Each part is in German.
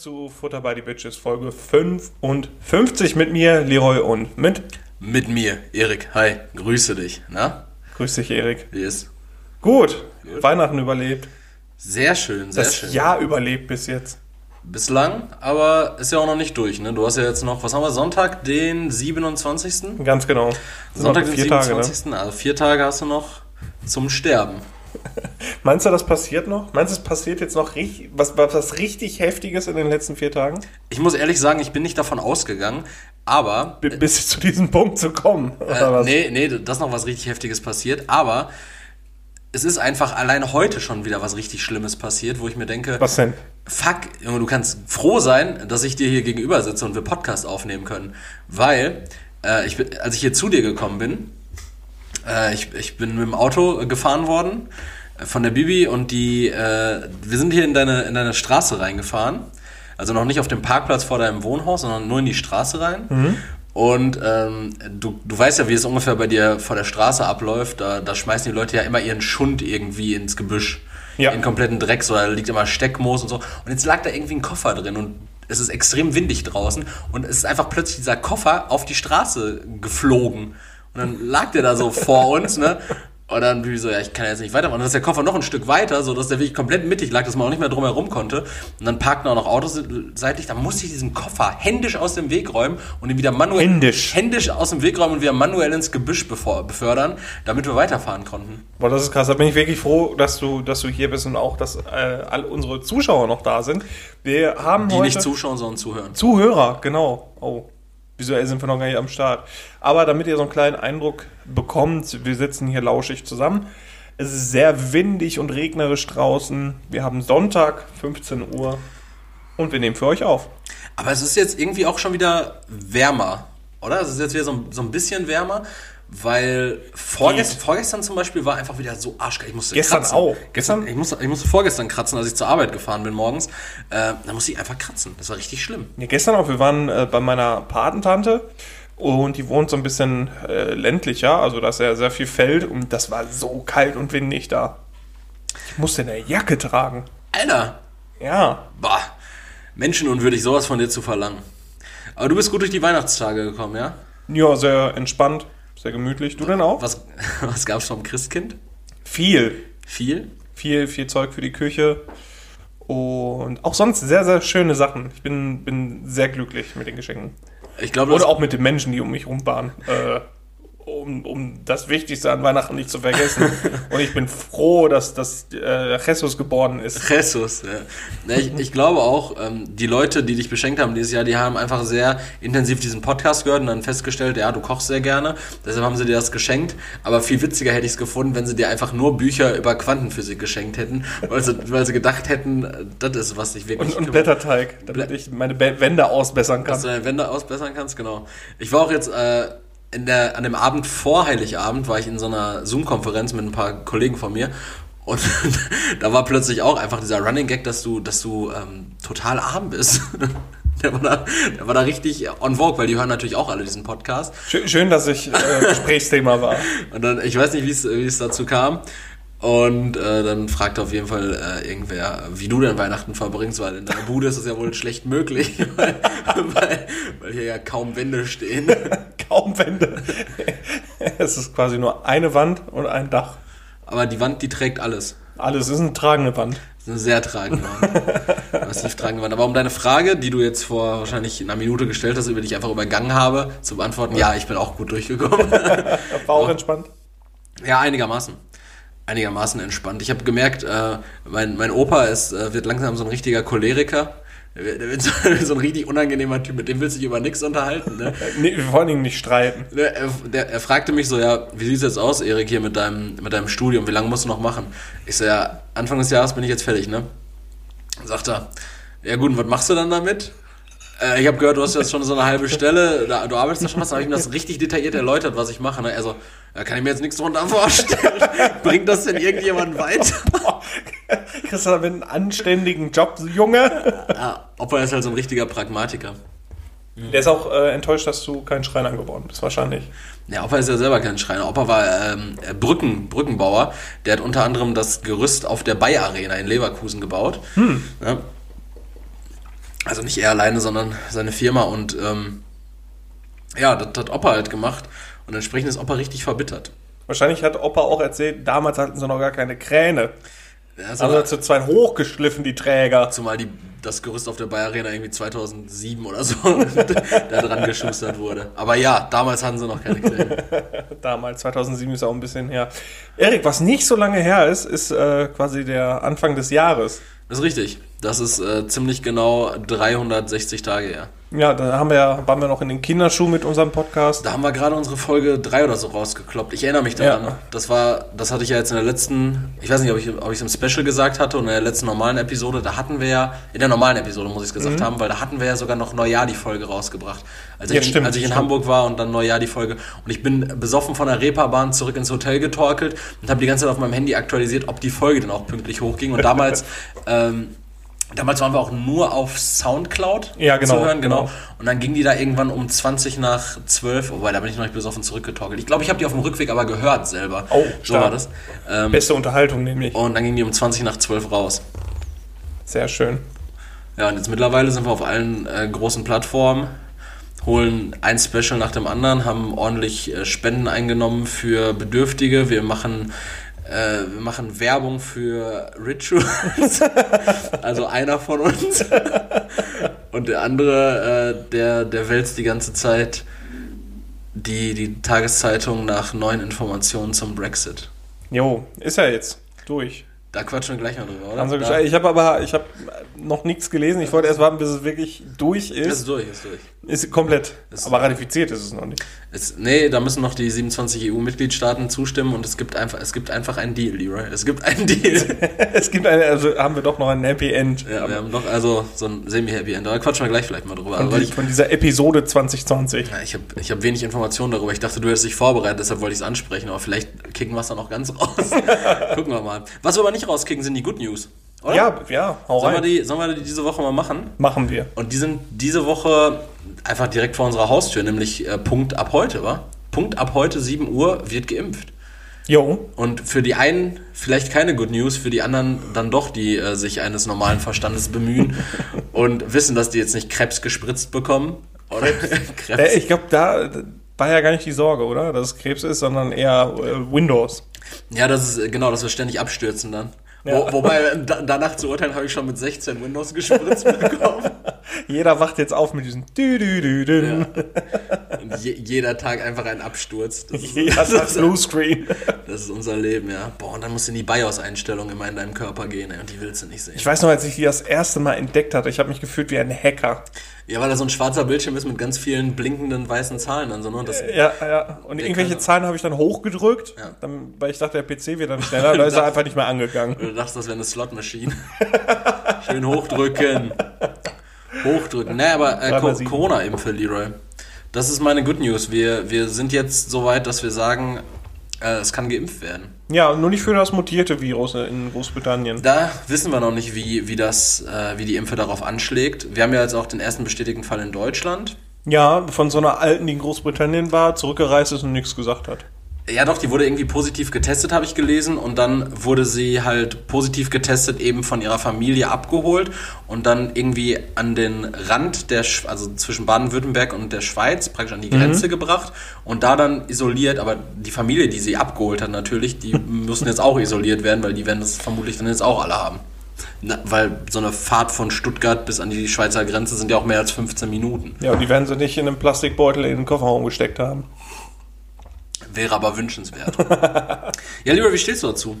Zu Futter by the Bitches Folge 55 mit mir, Leroy und mit Mit mir, Erik. Hi, grüße dich. Na? Grüß dich, Erik. Wie ist? Gut, Weihnachten überlebt. Sehr schön, sehr Das schön. Jahr überlebt bis jetzt. Bislang, aber ist ja auch noch nicht durch, ne? Du hast ja jetzt noch, was haben wir, Sonntag, den 27. Ganz genau. Das Sonntag, den noch vier Tage, ne? 27. Also vier Tage hast du noch zum Sterben. Meinst du, das passiert noch? Meinst du, es passiert jetzt noch richtig, was, was, richtig Heftiges in den letzten vier Tagen? Ich muss ehrlich sagen, ich bin nicht davon ausgegangen, aber B bis zu diesem Punkt zu kommen. Oder Äh, was? nee, nee, das ist noch was richtig Heftiges passiert, aber es ist einfach allein heute schon wieder was richtig Schlimmes passiert, wo ich mir denke, Was denn? fuck, Junge, du kannst froh sein, dass ich dir hier gegenüber sitze und wir Podcast aufnehmen können. Weil, äh, ich bin, als ich hier zu dir gekommen bin, äh, ich, ich bin mit dem Auto gefahren worden äh, von der Bibi und die, äh, wir sind hier in deine, in deine Straße reingefahren. Also noch nicht auf dem Parkplatz vor deinem Wohnhaus, sondern nur in die Straße rein. Und ähm, du, du weißt ja, wie es ungefähr bei dir vor der Straße abläuft. Da, da schmeißen die Leute ja immer ihren Schund irgendwie ins Gebüsch. Ja. In kompletten Dreck, so da liegt immer Steckmoos und so. Und jetzt lag da irgendwie ein Koffer drin und es ist extrem windig draußen und es ist einfach plötzlich dieser Koffer auf die Straße geflogen. Und dann lag der da so vor uns, ne? Und dann wie so, ja, ich kann jetzt nicht weitermachen. Und dann ist der Koffer noch ein Stück weiter, so dass der wirklich komplett mittig lag, dass man auch nicht mehr drum herum konnte. Und dann parkten auch noch Autos seitlich. Da musste ich diesen Koffer händisch aus dem Weg räumen und ihn wieder manuell Händisch? händisch aus dem Weg räumen und wieder manuell ins Gebüsch befördern, damit wir weiterfahren konnten. Boah, das ist krass. Da bin ich wirklich froh, dass du, dass du hier bist und auch, dass äh, all unsere Zuschauer noch da sind. Wir haben Die heute nicht zuschauen, sondern zuhören. Zuhörer, genau. Oh, visuell sind wir noch gar nicht am Start. Aber damit ihr so einen kleinen Eindruck bekommt, wir sitzen hier lauschig zusammen. Es ist sehr windig und regnerisch draußen. Wir haben Sonntag, 15 Uhr. Und wir nehmen für euch auf. Aber es ist jetzt irgendwie auch schon wieder wärmer, oder? Es ist jetzt wieder so, so ein bisschen wärmer, weil vorgest, vorgestern zum Beispiel war einfach wieder so arschgeil. Ich musste Gestern kratzen. auch. Gestern? Ich musste, ich musste vorgestern kratzen, als ich zur Arbeit gefahren bin morgens. Äh, da musste ich einfach kratzen. Das war richtig schlimm. Ja, gestern auch, wir waren äh, bei meiner Patentante und die wohnt so ein bisschen äh, ländlicher, also da ist ja sehr viel Feld und das war so kalt und windig da. Ich musste eine Jacke tragen. Alter, Ja, bah, menschenunwürdig, sowas von dir zu verlangen. Aber du bist gut durch die Weihnachtstage gekommen, ja? ja, sehr entspannt, sehr gemütlich. Du denn auch? Was, was gab's vom Christkind? Viel. Viel? viel, viel Zeug für die Küche und auch sonst sehr, sehr schöne Sachen. Ich bin, bin sehr glücklich mit den Geschenken. Ich glaube, Oder auch mit den Menschen, die um mich rum waren. Äh, um, um das Wichtigste an Weihnachten nicht zu vergessen. und ich bin froh, dass, dass äh, Jesus geboren ist. Jesus, ja. Ich, ich glaube auch, ähm, die Leute, die dich beschenkt haben dieses Jahr, die haben einfach sehr intensiv diesen Podcast gehört und dann festgestellt, ja, du kochst sehr gerne, deshalb haben sie dir das geschenkt. Aber viel witziger hätte ich es gefunden, wenn sie dir einfach nur Bücher über Quantenphysik geschenkt hätten, weil sie, weil sie gedacht hätten, das ist, was ich wirklich Und, und Blätterteig, damit ich meine Wände ausbessern dass kann. du deine Wände ausbessern kannst, genau. Ich war auch jetzt äh, der, an dem Abend vor Heiligabend, war ich in so einer Zoom-Konferenz mit ein paar Kollegen von mir und da war plötzlich auch einfach dieser Running Gag, dass du, dass du ähm, total arm bist. Der war, da, der war da richtig on vogue, weil die hören natürlich auch alle diesen Podcast. Schön, schön dass ich äh, Gesprächsthema war. Und dann, ich weiß nicht, wie es wie es dazu kam. Und äh, dann fragte auf jeden Fall äh, irgendwer, wie du denn Weihnachten verbringst, weil in deiner Bude ist es ja wohl schlecht möglich, weil, weil, weil hier ja kaum Wände stehen. Kaum Wände. es ist quasi nur eine Wand und ein Dach. Aber die Wand, die trägt alles. Alles ist eine tragende Wand. Das ist eine sehr tragende Wand. Massiv tragende Wand. Aber um deine Frage, die du jetzt vor wahrscheinlich einer Minute gestellt hast, über die ich einfach übergangen habe, zu beantworten, ja, ich bin auch gut durchgekommen. War auch entspannt. Ja, einigermaßen. Einigermaßen entspannt. Ich habe gemerkt, äh, mein, mein Opa ist, äh, wird langsam so ein richtiger Choleriker. Der wird, so, so ein richtig unangenehmer Typ, mit dem willst du dich über nichts unterhalten. Ne? Nee, vor allen Dingen nicht streiten. Der, er, der, er fragte mich so, ja, wie sieht's jetzt aus, Erik, hier mit deinem, mit deinem Studium? Wie lange musst du noch machen? Ich so, ja, Anfang des Jahres bin ich jetzt fertig, ne? Sagt er, ja gut, und was machst du dann damit? Äh, ich habe gehört, du hast jetzt schon so eine halbe Stelle, da, du arbeitest da schon was, dann habe ich ihm das richtig detailliert erläutert, was ich mache. Ne? Er so, ja, kann ich mir jetzt nichts drunter vorstellen. Bringt das denn irgendjemand weiter? Du damit einen anständigen Job, Junge? Ja, Opa ist halt so ein richtiger Pragmatiker. Der ist auch äh, enttäuscht, dass du kein Schreiner geworden bist, wahrscheinlich. Ja, Opa ist ja selber kein Schreiner. Opa war ähm, Brücken, Brückenbauer. Der hat unter anderem das Gerüst auf der Bay Arena in Leverkusen gebaut. Ja. Also nicht er alleine, sondern seine Firma und ähm, ja, das hat Opa halt gemacht und entsprechend ist Opa richtig verbittert. Wahrscheinlich hat Opa auch erzählt, damals hatten sie noch gar keine Kräne. Also, Also zu zweit hochgeschliffen, die Träger. zumal die, das Gerüst auf der Bayer Arena irgendwie 2007 oder so da dran geschustert wurde. Aber ja, damals hatten sie noch keine Kräne. Damals, 2007 ist auch ein bisschen her. Erik, was nicht so lange her ist, ist äh, quasi der Anfang des Jahres. Ist richtig. Das ist äh, ziemlich genau 360 Tage her. Ja, da haben wir, ja- waren wir noch in den Kinderschuhen mit unserem Podcast. Da haben wir gerade unsere Folge 3 oder so rausgekloppt. Ich erinnere mich daran. Ja. Das war, das hatte ich ja jetzt in der letzten, ich weiß nicht, ob ich ob ich es im Special gesagt hatte und in der letzten normalen Episode, da hatten wir ja, in der normalen Episode muss ich es gesagt haben, weil da hatten wir ja sogar noch Neujahr die Folge rausgebracht. Als ich, Ja, stimmt, als ich in stimmt. Hamburg war und dann Neujahr die Folge. Und ich bin besoffen von der Reeperbahn zurück ins Hotel getorkelt und habe die ganze Zeit auf meinem Handy aktualisiert, ob die Folge denn auch pünktlich hochging. Und damals, ähm, Damals waren wir auch nur auf Soundcloud Ja, genau, zu hören, genau. genau. Und dann ging die da irgendwann um 20 nach 12, wobei da bin ich noch nicht besoffen zurückgetorkelt. Ich glaube, ich habe die auf dem Rückweg aber gehört selber. Oh, so stark. war das. Ähm, Beste Unterhaltung nämlich. und dann ging die um 20 nach 12 raus. Sehr schön. Ja, und jetzt mittlerweile sind wir auf allen äh, großen Plattformen, holen ein Special nach dem anderen, haben ordentlich äh, Spenden eingenommen für Bedürftige. Wir machen, äh, wir machen Werbung für Rituals. also einer von uns. Und der andere, äh, der, der wälzt die ganze Zeit die, die Tageszeitung nach neuen Informationen zum Brexit. Jo, ist ja jetzt durch. Da quatschen wir gleich noch drüber, oder? Sie da, ich habe aber ich habe noch nichts gelesen. Ich wollte erst warten, bis es wirklich durch ist ist. durch, ist durch. Ist komplett. Ist- aber ratifiziert ist es noch nicht. Es, nee, da müssen noch die 27 EU-Mitgliedstaaten zustimmen und es gibt einfach, es gibt einfach einen Deal, Leroy. Es gibt einen Deal. es gibt eine, also haben wir doch noch ein Happy End. ja, wir haben doch also so ein semi-happy End. Da quatschen wir gleich vielleicht mal drüber. von, die, ich, von dieser Episode 2020. ja, ich habe ich hab wenig Informationen darüber. Ich dachte, du hättest dich vorbereitet, deshalb wollte ich es ansprechen. Aber vielleicht kicken wir es dann noch ganz raus. Gucken wir mal. Was wir aber nicht rauskicken, sind die Good News. Oder? Ja, ja, hau Sollen wir, rein. die, sollen wir die diese Woche mal machen? Machen wir. Und die sind diese Woche einfach direkt vor unserer Haustür, nämlich äh, Punkt ab heute, wa? Punkt ab heute 7 Uhr wird geimpft. Jo, Und für die einen vielleicht keine Good News, für die anderen dann doch, die äh, sich eines normalen Verstandes bemühen und wissen, dass die jetzt nicht Krebs gespritzt bekommen. Oder Krebs. äh, ich glaube, da war ja gar nicht die Sorge, oder? Dass es Krebs ist, sondern eher äh, Windows. Ja, das ist äh, genau, dass wir ständig abstürzen dann. Ja. Wo, wobei, da, danach zu urteilen, habe ich schon mit 16 Windows gespritzt bekommen. Jeder wacht jetzt auf mit diesem dü dü dü dü. Und je, jeder Tag einfach ein Absturz. Das ist, Jeder das, hat ist, Bluescreen. das ist unser Leben, ja. Boah, und dann musst du in die BIOS-Einstellung immer in deinem Körper gehen, ey, und die willst du nicht sehen. Ich weiß noch, als ich die das erste Mal entdeckt hatte, ich habe mich gefühlt wie ein Hacker. Ja, weil da so ein schwarzer Bildschirm ist mit ganz vielen blinkenden weißen Zahlen dann so, ne? Das, Ja, ja. Und irgendwelche kann- Zahlen habe ich dann hochgedrückt, Ja. dann, weil ich dachte, der PC wird dann schneller. Da ist er einfach nicht mehr angegangen. Du dachtest, das wäre eine Slot-Machine. Schön hochdrücken. Hochdrücken. Naja, aber äh, Co sieben. Corona-Impfe, Leroy. Das ist meine Good News. Wir, wir sind jetzt so weit, dass wir sagen, äh, es kann geimpft werden. Ja, nur nicht für das mutierte Virus in Großbritannien. Da wissen wir noch nicht, wie, wie, das, äh, wie die Impfe darauf anschlägt. Wir haben ja jetzt auch den ersten bestätigten Fall in Deutschland. Ja, von so einer alten, die in Großbritannien war, zurückgereist ist und nichts gesagt hat. Ja, doch, die wurde irgendwie positiv getestet, habe ich gelesen. Und dann wurde sie halt positiv getestet, eben von ihrer Familie abgeholt und dann irgendwie an den Rand der, Sch also zwischen Baden-Württemberg und der Schweiz, praktisch an die Grenze gebracht und da dann isoliert. Aber die Familie, die sie abgeholt hat, natürlich, die müssen jetzt auch isoliert werden, weil die werden das vermutlich dann jetzt auch alle haben. Na, weil so eine Fahrt von Stuttgart bis an die Schweizer Grenze sind ja auch mehr als 15 Minuten. Ja, und die werden sie nicht in einem Plastikbeutel in den Kofferraum gesteckt haben. Wäre aber wünschenswert. ja, lieber, wie stehst du dazu?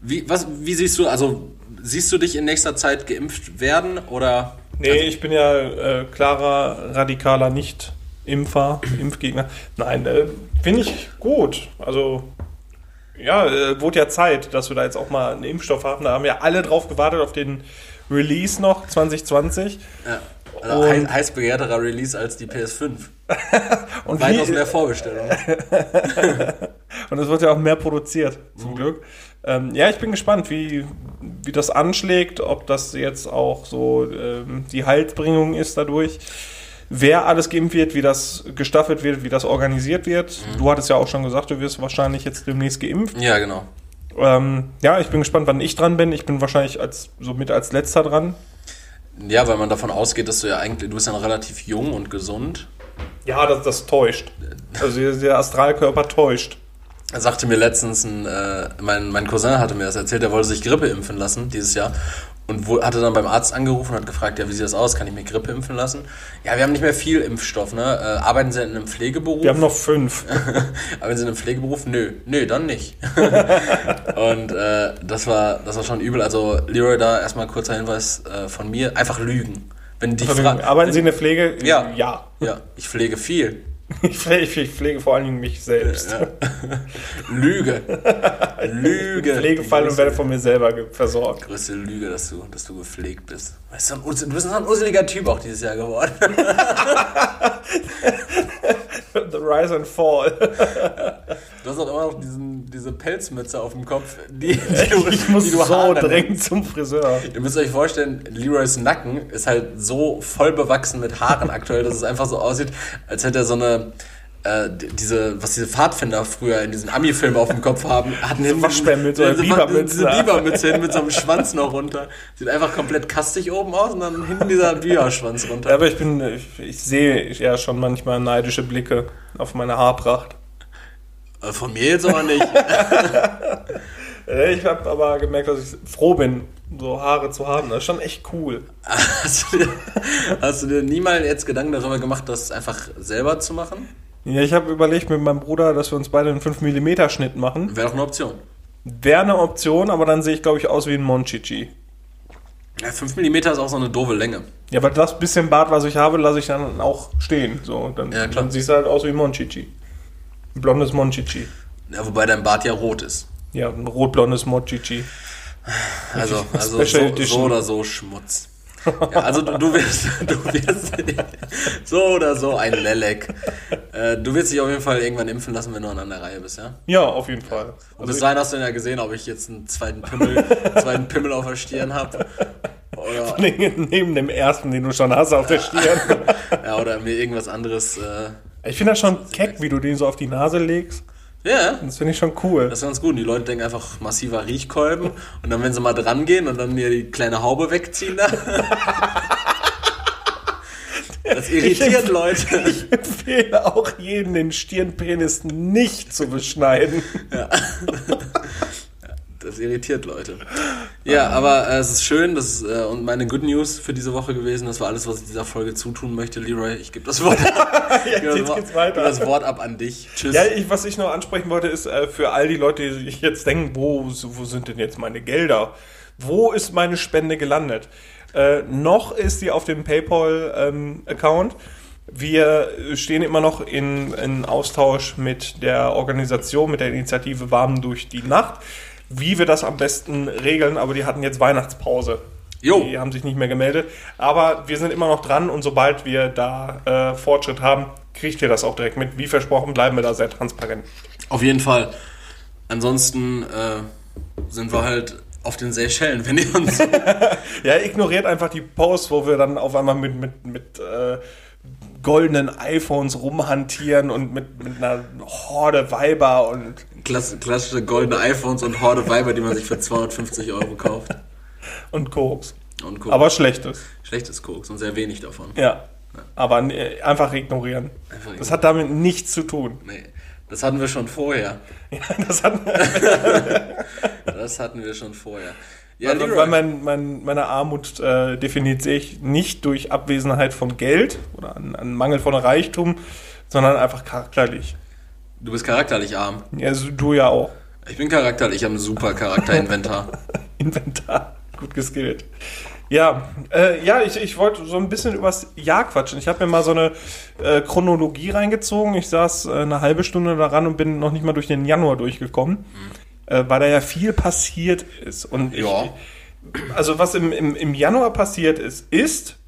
Wie, was, wie siehst du, also siehst du dich in nächster Zeit geimpft werden oder? Nee, ich bin ja äh, klarer, radikaler Nicht-Impfer, Impfgegner. Nein, äh, finde ich gut. Also, ja, äh, wurde ja Zeit, dass wir da jetzt auch mal einen Impfstoff haben. Da haben ja alle drauf gewartet auf den Release noch 2020. Ja. Also Und- heiß, heiß begehrterer Release als die PS5. Und, Weitaus mehr Vorbestellungen. und es wird ja auch mehr produziert, zum Glück. Ähm, ja, ich bin gespannt, wie, wie das anschlägt, ob das jetzt auch so ähm, die Heilsbringung ist dadurch. Wer alles geimpft wird, wie das gestaffelt wird, wie das organisiert wird. Du hattest ja auch schon gesagt, du wirst wahrscheinlich jetzt demnächst geimpft. ja, genau. Ähm, ja, ich bin gespannt, wann ich dran bin. Ich bin wahrscheinlich als somit als letzter dran. Ja, weil man davon ausgeht, dass du ja eigentlich, du bist ja noch relativ jung und gesund. Ja, das, das täuscht. Also der- Astralkörper täuscht. Er sagte mir letztens, ein, äh, mein, mein Cousin hatte mir das erzählt, der wollte sich Grippe impfen lassen dieses Jahr und wo, hatte dann beim Arzt angerufen und hat gefragt, ja, wie sieht das aus, kann ich mir Grippe impfen lassen? Ja, wir haben nicht mehr viel Impfstoff, ne? Äh, arbeiten Sie in einem Pflegeberuf? Wir haben noch fünf. Arbeiten Sie in einem Pflegeberuf? Nö, nö, dann nicht. und äh, das war das war schon übel. Also Leroy, da erstmal kurzer Hinweis äh, von mir, einfach lügen. Wenn die Fra- Arbeiten Sie in der Pflege? Ja. Ja. Ja, ich pflege viel. Ich pflege, ich pflege vor allen Dingen mich selbst. Lüge. Lüge. Pflegefall und werde von mir selber versorgt. größte Lüge, dass du, dass du gepflegt bist. Weißt du, du bist so ein useliger Typ auch dieses Jahr geworden. The Rise and Fall. Du hast auch immer noch diesen, diese Pelzmütze auf dem Kopf, die, die du, Ich muss die du so dringend zum Friseur. Ihr müsst euch vorstellen, Leroys Nacken ist halt so voll bewachsen mit Haaren aktuell, dass es einfach so aussieht, als hätte er so eine, äh, diese, was diese Pfadfinder früher in diesen Ami-Filmen auf dem Kopf haben, hatten hinten Waschbärmütze oder diese, Bibermütze. diese Bibermütze hin mit so einem Schwanz noch runter. Sieht einfach komplett kastig oben aus und dann hinten dieser Biberschwanz runter. Aber ich bin, ich, ich sehe ja schon manchmal neidische Blicke auf meine Haarpracht. Äh, Von mir jetzt aber nicht. Ich habe aber gemerkt, dass ich froh bin, so Haare zu haben. Das ist schon echt cool. Hast du, dir, hast du dir niemals jetzt Gedanken darüber gemacht, das einfach selber zu machen? Ja, ich habe überlegt mit meinem Bruder, dass wir uns beide einen 5mm Schnitt machen. Wäre doch eine Option. Wäre eine Option, aber dann sehe ich, glaube ich, aus wie ein Monchichi. Ja, 5 mm ist auch so eine doofe Länge. Ja, aber das bisschen Bart, was ich habe, lasse ich dann auch stehen. So, dann, Ja, dann siehst du halt aus wie ein Monchichi. Ein blondes Monchichi. Ja, wobei dein Bart ja rot ist. Ja, ein rot-blondes Monchichi. Also, also so, so oder so Schmutz. Ja, also du, du wirst, du wirst so oder so ein Lelek. Äh, du wirst dich auf jeden Fall irgendwann impfen lassen, wenn du an der Reihe bist, ja? Ja, auf jeden Fall. Und bis dahin hast du ja gesehen, ob ich jetzt einen zweiten Pimmel, einen zweiten Pimmel auf der Stirn habe. Oder, Neben dem ersten, den du schon hast auf der Stirn. ja, oder mir irgendwas anderes. Äh, Ich finde das schon keck, wie du den so auf die Nase legst. Ja, Das finde ich schon cool. das ist ganz gut. Und die Leute denken einfach massiver Riechkolben. Und dann, wenn sie mal dran gehen und dann mir die kleine Haube wegziehen, da. Das irritiert Leute. Ich empfehle auch jeden, den Stirnpenis nicht zu beschneiden. Das irritiert Leute. Ja, aber äh, es ist schön, das ist äh, und meine Good News für diese Woche gewesen. Das war alles, was ich dieser Folge zutun möchte. Leroy, ich gebe das Wort ab. Ich das, jetzt Wort- geht's weiter. gebe das Wort ab an dich. Tschüss. Ja, ich, was ich noch ansprechen wollte, ist äh, für all die Leute, die sich jetzt denken, wo, wo sind denn jetzt meine Gelder? Wo ist meine Spende gelandet? Äh, noch ist sie auf dem PayPal-Account. Wir stehen immer noch in, in Austausch mit der Organisation, mit der Initiative Warm durch die Nacht, wie wir das am besten regeln, aber die hatten jetzt Weihnachtspause. Jo. Die haben sich nicht mehr gemeldet. Aber wir sind immer noch dran und sobald wir da äh, Fortschritt haben, kriegt ihr das auch direkt mit. Wie versprochen, bleiben wir da sehr transparent. Auf jeden Fall. Ansonsten äh, sind wir halt auf den Seychellen, wenn ihr uns. Ja, ignoriert einfach die Posts, wo wir dann auf einmal mit, mit, mit äh, goldenen iPhones rumhantieren und mit, mit einer Horde Weiber und, Klass, klassische goldene iPhones und Horde Weiber, die man sich für 250 Euro kauft. und Koks. Und Koks. Aber schlechtes. Schlechtes Koks und sehr wenig davon. Ja. Aber äh, einfach ignorieren. Einfach Das hat damit nichts zu tun. Nee, das hatten wir schon vorher. Ja, das hat, Das hatten wir schon vorher. Ja, also, weil mein, mein, meine Armut äh, definiert sich nicht durch Abwesenheit von Geld oder an, an Mangel von Reichtum, sondern einfach charakterlich. Du bist charakterlich arm. Ja, du ja auch. Ich bin charakterlich, ich habe ein super Charakterinventar. Inventar. Gut geskillt. Ja, äh, ja, ich, ich wollte so ein bisschen übers Jahr quatschen. Ich habe mir mal so eine äh, Chronologie reingezogen. Ich saß äh, eine halbe Stunde daran und bin noch nicht mal durch den Januar durchgekommen, äh, weil da ja viel passiert ist. Und ich, Ja. also was im, im, im Januar passiert ist, ist,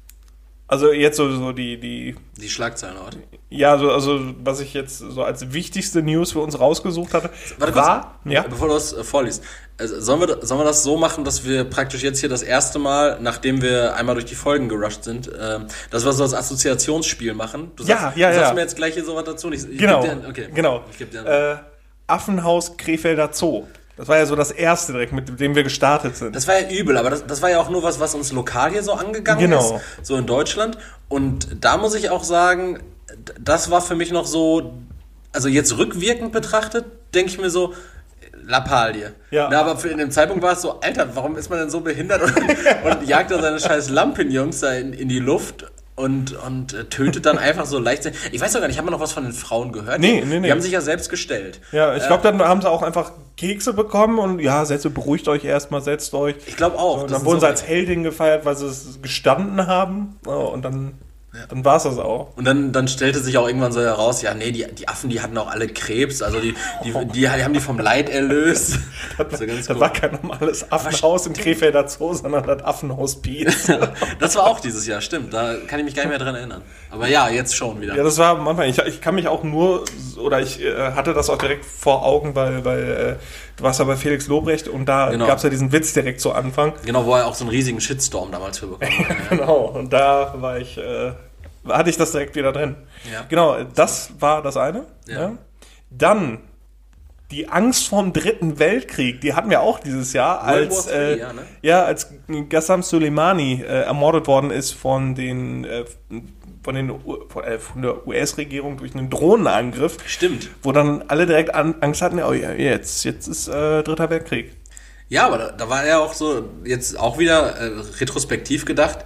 also jetzt so, so die, die, Die Schlagzeilen heute. ja, so, also was ich jetzt so als wichtigste News für uns rausgesucht hatte, Warte kurz, war, ja, bevor du das äh, vorliest. Äh, sollen, wir, sollen wir das so machen, dass wir praktisch jetzt hier das erste Mal, nachdem wir einmal durch die Folgen gerusht sind, äh, dass wir so das Assoziationsspiel machen? Du Ja, ja, du sagst ja. mir jetzt gleich hier so was dazu. Ich, ich genau, dir, okay. genau. Äh, Affenhaus Krefelder Zoo. Das war ja so das erste direkt, mit dem wir gestartet sind. Das war ja übel, aber das, das war ja auch nur was, was uns lokal hier so angegangen Genau. ist, so in Deutschland. Und da muss ich auch sagen, das war für mich noch so, also jetzt rückwirkend betrachtet, denke ich mir so, Lappalie. Ja. Na, aber für in dem Zeitpunkt war es so, Alter, warum ist man denn so behindert und, und jagt da seine scheiß Lampenjungs da in, in die Luft und, und äh, tötet dann einfach so leicht. Ich weiß doch gar nicht, haben wir noch was von den Frauen gehört? Nee, nee, nee. Die haben sich ja selbst gestellt. Ja, ich glaube, dann haben sie auch einfach Kekse bekommen und ja, setzt, beruhigt euch erstmal, setzt euch. Ich glaube auch. Und dann wurden so- sie als Heldin gefeiert, weil sie es gestanden haben. Ja, Und dann, dann war es das auch. Und dann, dann stellte sich auch irgendwann so heraus, ja, nee, die, die Affen, die hatten auch alle Krebs, also die, die, die, die haben die vom Leid erlöst. Das war ganz Das war kein normales Affenhaus im Krefelder Zoo, sondern das Affenhospiz. Das war auch dieses Jahr, stimmt. Da kann ich mich gar nicht mehr dran erinnern. Aber ja, jetzt schon wieder. Ja, das war am Anfang. Ich, ich kann mich auch nur, oder ich äh, hatte das auch direkt vor Augen, weil, weil äh, du warst ja bei Felix Lobrecht und da Genau. gab es ja diesen Witz direkt zu Anfang. Genau, wo er auch so einen riesigen Shitstorm damals für bekommen hat. Genau, und da war ich, äh, hatte ich das direkt wieder drin. Ja. Genau, das war das eine. Ja. Ja. Dann die Angst vor dem Dritten Weltkrieg, die hatten wir auch dieses Jahr, als, III, äh, ja, ne? ja, als Qassam Soleimani äh, ermordet worden ist von den äh, von, den, äh, von der US-Regierung durch einen Drohnenangriff, Stimmt. wo dann alle direkt an, Angst hatten, oh ja, jetzt, jetzt ist äh, Dritter Weltkrieg. Ja, aber da, da war er auch so, jetzt auch wieder äh, retrospektiv gedacht,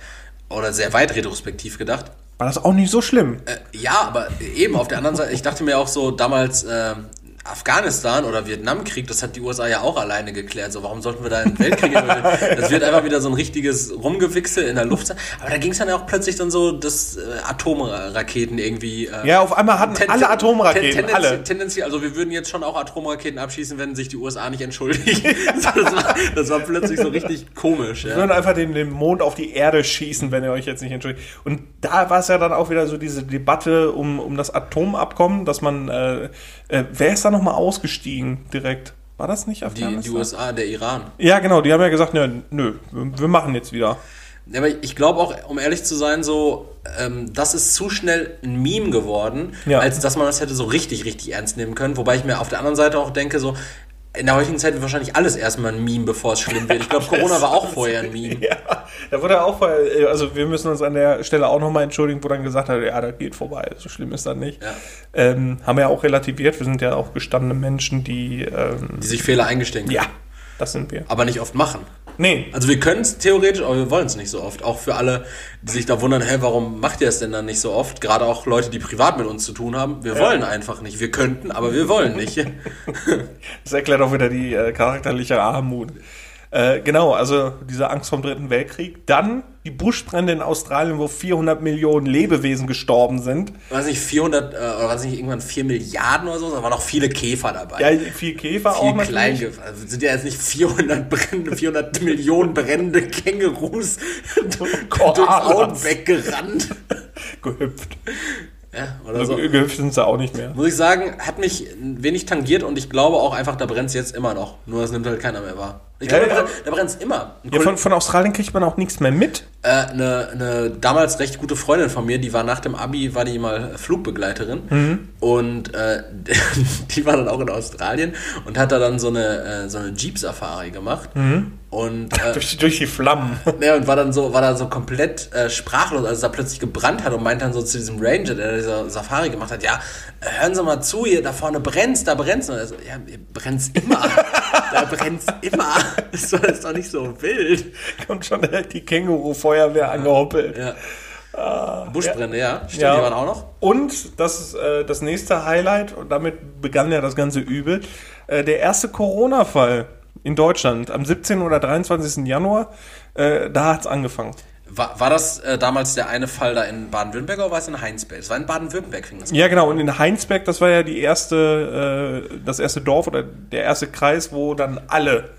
oder sehr weit retrospektiv gedacht. War das auch nicht so schlimm? Äh, ja, aber eben auf der anderen Seite, ich dachte mir auch so, damals äh, Afghanistan oder Vietnamkrieg, das hat die USA ja auch alleine geklärt. So, warum sollten wir da in den Weltkrieg? Das wird einfach wieder so ein richtiges Rumgewichse in der Luft sein. Aber da ging es dann auch plötzlich dann so, dass äh, Atomraketen irgendwie. Äh, Ja, auf einmal hatten ten- alle ten- Atomraketen, ten- tendenzi- alle. Tendenziell, also wir würden jetzt schon auch Atomraketen abschießen, wenn sich die USA nicht entschuldigen. das, war, das war plötzlich so richtig komisch. Wir Ja. würden einfach den, den Mond auf die Erde schießen, wenn ihr euch jetzt nicht entschuldigt. Und da war es ja dann auch wieder so diese Debatte um, um das Atomabkommen, dass man, äh, äh, wer ist da nochmal ausgestiegen direkt? War das nicht Die, Afghanistan? die USA, der Iran. Ja, genau, die haben ja gesagt, nö, nö wir machen jetzt wieder. Aber ich glaube auch, um ehrlich zu sein, so, ähm, das ist zu schnell ein Meme geworden, Ja. als dass man das hätte so richtig, richtig ernst nehmen können. Wobei ich mir auf der anderen Seite auch denke, so, in der heutigen Zeit wird wahrscheinlich alles erstmal ein Meme, bevor es schlimm wird. Ich glaube, Corona war auch vorher ein Meme. Ja, da wurde auch, äh, also wir müssen uns an der Stelle auch nochmal entschuldigen, wo dann gesagt hat, ja, das geht vorbei, so schlimm ist das nicht. Ja. Ähm, haben wir ja auch relativiert, wir sind ja auch gestandene Menschen, die, ähm, Die sich Fehler eingestehen ja, das sind wir. aber nicht oft machen. Nee, Also wir können es theoretisch, aber wir wollen es nicht so oft. Auch für alle, die sich da wundern, hä, warum macht ihr es denn dann nicht so oft? Gerade auch Leute, die privat mit uns zu tun haben. Wir wollen einfach nicht. Wir könnten, aber wir wollen nicht. Das erklärt auch wieder die äh, charakterliche Armut. Äh, genau, also diese Angst vom Dritten Weltkrieg. Dann die Buschbrände in Australien, wo 400 Millionen Lebewesen gestorben sind. Weiß nicht, 400, äh, oder weiß nicht, irgendwann 4 Milliarden oder so, da waren auch viele Käfer dabei. Ja, viel Käfer auch Viel natürlich. Kleingefer. Also sind ja jetzt nicht 400 brennende, 400 Millionen brennende Kängurus durch Koalas. Augen weggerannt. Gehüpft. Ja, oder Also, so. Gehüpft sind sie auch nicht mehr. Muss ich sagen, hat mich ein wenig tangiert und ich glaube auch einfach, da brennt es jetzt immer noch. Nur das nimmt halt keiner mehr wahr. Ich glaube, Ja, ja. da brennt- da brennt es immer. Ja, von, von Australien kriegt man auch nichts mehr mit. äh, eine, eine damals recht gute Freundin von mir, die war nach dem Abi, war die mal Flugbegleiterin Mhm. und äh, die war dann auch in Australien und hat da dann so eine, äh, so eine Jeep-Safari gemacht und, äh, Durch, durch die Flammen. ne, und war dann so, war dann so komplett äh, sprachlos, als es da plötzlich gebrannt hat und meinte dann so zu diesem Ranger, der diese Safari gemacht hat, ja, äh, hören Sie mal zu, hier da vorne brennt's, da brennt's. Und er so, ja, brennt's immer. Da brennt's immer. Das ist doch, nicht so wild. Kommt schon die Känguru-Feuerwehr angehoppelt. Ja. Buschbrände, ja. Stimmt, Ja. die waren auch noch. Und das ist äh, das nächste Highlight, und damit begann ja das ganze Übel, äh, der erste Corona-Fall in Deutschland am 17. oder 23. Januar, äh, da hat's angefangen. War, war das äh, damals der eine Fall da in Baden-Württemberg oder war es in Heinsberg? Es war in Baden-Württemberg, fing das an. Ja, genau, und in Heinsberg, das war ja die erste, äh, das erste Dorf oder der erste Kreis, wo dann alle,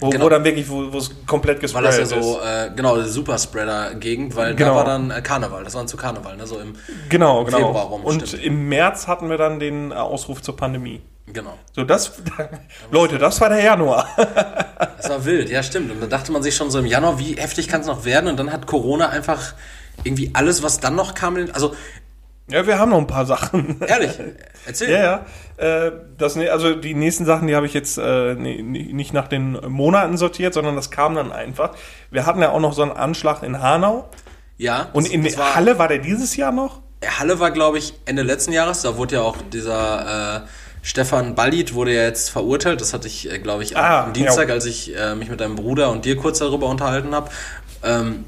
wo, Genau. wo dann wirklich, wo es komplett Weil das ja gespreadet so, ist. äh, genau, die Superspreader-Gegend, weil Genau. da war dann äh, Karneval, das war zu Karneval, ne, so im, Genau, genau. Februar rum, und stimmt. im März hatten wir dann den Ausruf zur Pandemie. Genau. So, das, Leute, das war der Januar. Das war wild, ja stimmt. Und da dachte man sich schon so im Januar, wie heftig kann es noch werden? Und dann hat Corona einfach irgendwie alles, was dann noch kam, also Ja, wir haben noch ein paar Sachen. Ehrlich, erzähl. Ja, ja. Äh, das, ne- also die nächsten Sachen, die habe ich jetzt äh, nicht nach den Monaten sortiert, sondern das kam dann einfach. Wir hatten ja auch noch so einen Anschlag in Hanau. Ja. Und das- in das war, Halle war der dieses Jahr noch? Halle war, glaube ich, Ende letzten Jahres. Da wurde ja auch dieser äh, Stefan Ballit wurde ja jetzt verurteilt. Das hatte ich, äh, glaube ich, am- Ah, am Dienstag, ja. als ich äh, mich mit deinem Bruder und dir kurz darüber unterhalten habe. Ähm,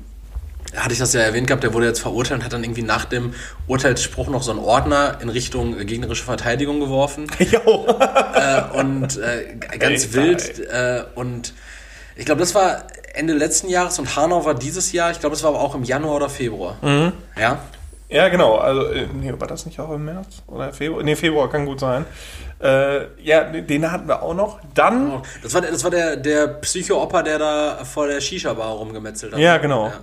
hatte ich das ja erwähnt gehabt, der wurde jetzt verurteilt und hat dann irgendwie nach dem Urteilsspruch noch so einen Ordner in Richtung äh, gegnerische Verteidigung geworfen. Jo. äh, und äh, ganz Alter, wild. Und ich glaube, das war Ende letzten Jahres und Hanau war dieses Jahr. Ich glaube, das war aber auch im Januar oder Februar. Mhm. Ja. Ja, genau. Also, nee, war das nicht auch im März? Oder Februar? Nee, Februar kann gut sein. Äh, ja, den hatten wir auch noch. Dann, Das war, das war der, der Psycho-Opa, der da vor der Shisha-Bar rumgemetzelt hat. ja, genau. Ja.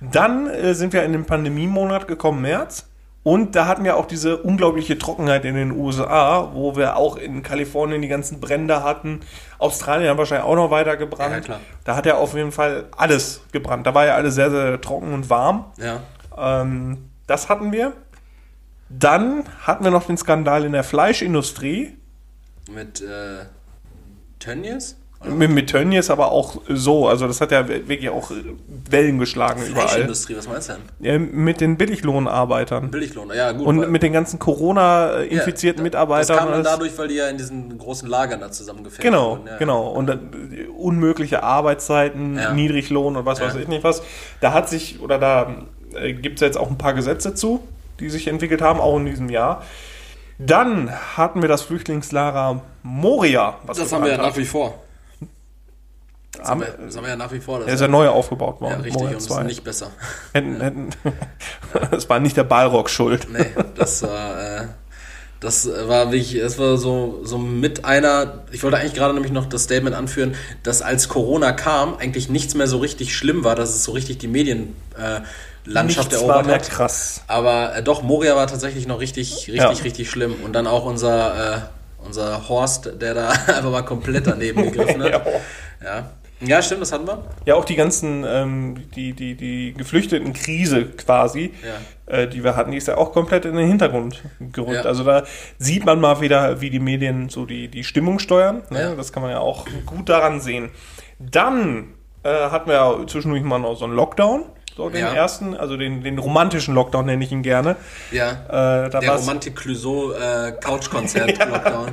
Dann äh, sind wir in den Pandemiemonat gekommen, März. Und da hatten wir auch diese unglaubliche Trockenheit in den USA, wo wir auch in Kalifornien die ganzen Brände hatten. Australien hat wahrscheinlich auch noch weiter gebrannt. Ja, klar. Da hat ja auf jeden Fall alles gebrannt. Da war ja alles sehr, sehr trocken und warm. Ja. Ähm, das hatten wir. Dann hatten wir noch den Skandal in der Fleischindustrie. Mit äh, Tönnies? Mit, mit Tönnies aber auch so. Also das hat ja wirklich auch Wellen geschlagen überall. Fleischindustrie, was meinst du denn? Ja, mit den Billiglohnarbeitern. Billiglohn, ja gut. Und mit den ganzen Corona-infizierten ja, Mitarbeitern. Das kam dann dadurch, weil die ja in diesen großen Lagern da zusammengefärbt Genau, wurden. Ja. genau. Und dann, äh, unmögliche Arbeitszeiten, Ja. Niedriglohn und was weiß ich nicht was. Da hat sich, oder da äh, gibt es jetzt auch ein paar Gesetze zu, die sich entwickelt haben, auch in diesem Jahr. Dann hatten wir das Flüchtlingslager Moria. Was Das haben wir ja nach wie vor. Das haben, wir, das haben wir ja nach wie vor. Das Er ist ja neu aufgebaut ja, worden. richtig, Moria und es 2. ist nicht besser. Hätten, hätten, das war nicht der Ballrock schuld. Nee, das war, äh, das war wirklich, es war so, so mit einer, ich wollte eigentlich gerade nämlich noch das Statement anführen, dass als Corona kam, eigentlich nichts mehr so richtig schlimm war, dass es so richtig die Medienlandschaft äh, Landschaft Nichts war erobert mehr hat. krass. Aber äh, doch, Moria war tatsächlich noch richtig, richtig, Ja. richtig schlimm. Und dann auch unser, äh, unser Horst, der da einfach mal komplett daneben gegriffen hat. Ja. Ja. ja, stimmt, das hatten wir. Ja, auch die ganzen, ähm, die, die, die geflüchteten Krise quasi, äh, die wir hatten, die ist ja auch komplett in den Hintergrund gerückt. Ja. Also da sieht man mal wieder, wie die Medien so die, die Stimmung steuern. Ne? Ja. Das kann man ja auch gut daran sehen. Dann äh, hatten wir ja zwischendurch mal noch so einen Lockdown. So den Ja. ersten, also den, den romantischen Lockdown nenne ich ihn gerne. Ja. Äh, der Romantik Clouseau äh, Couch-Konzert-Lockdown.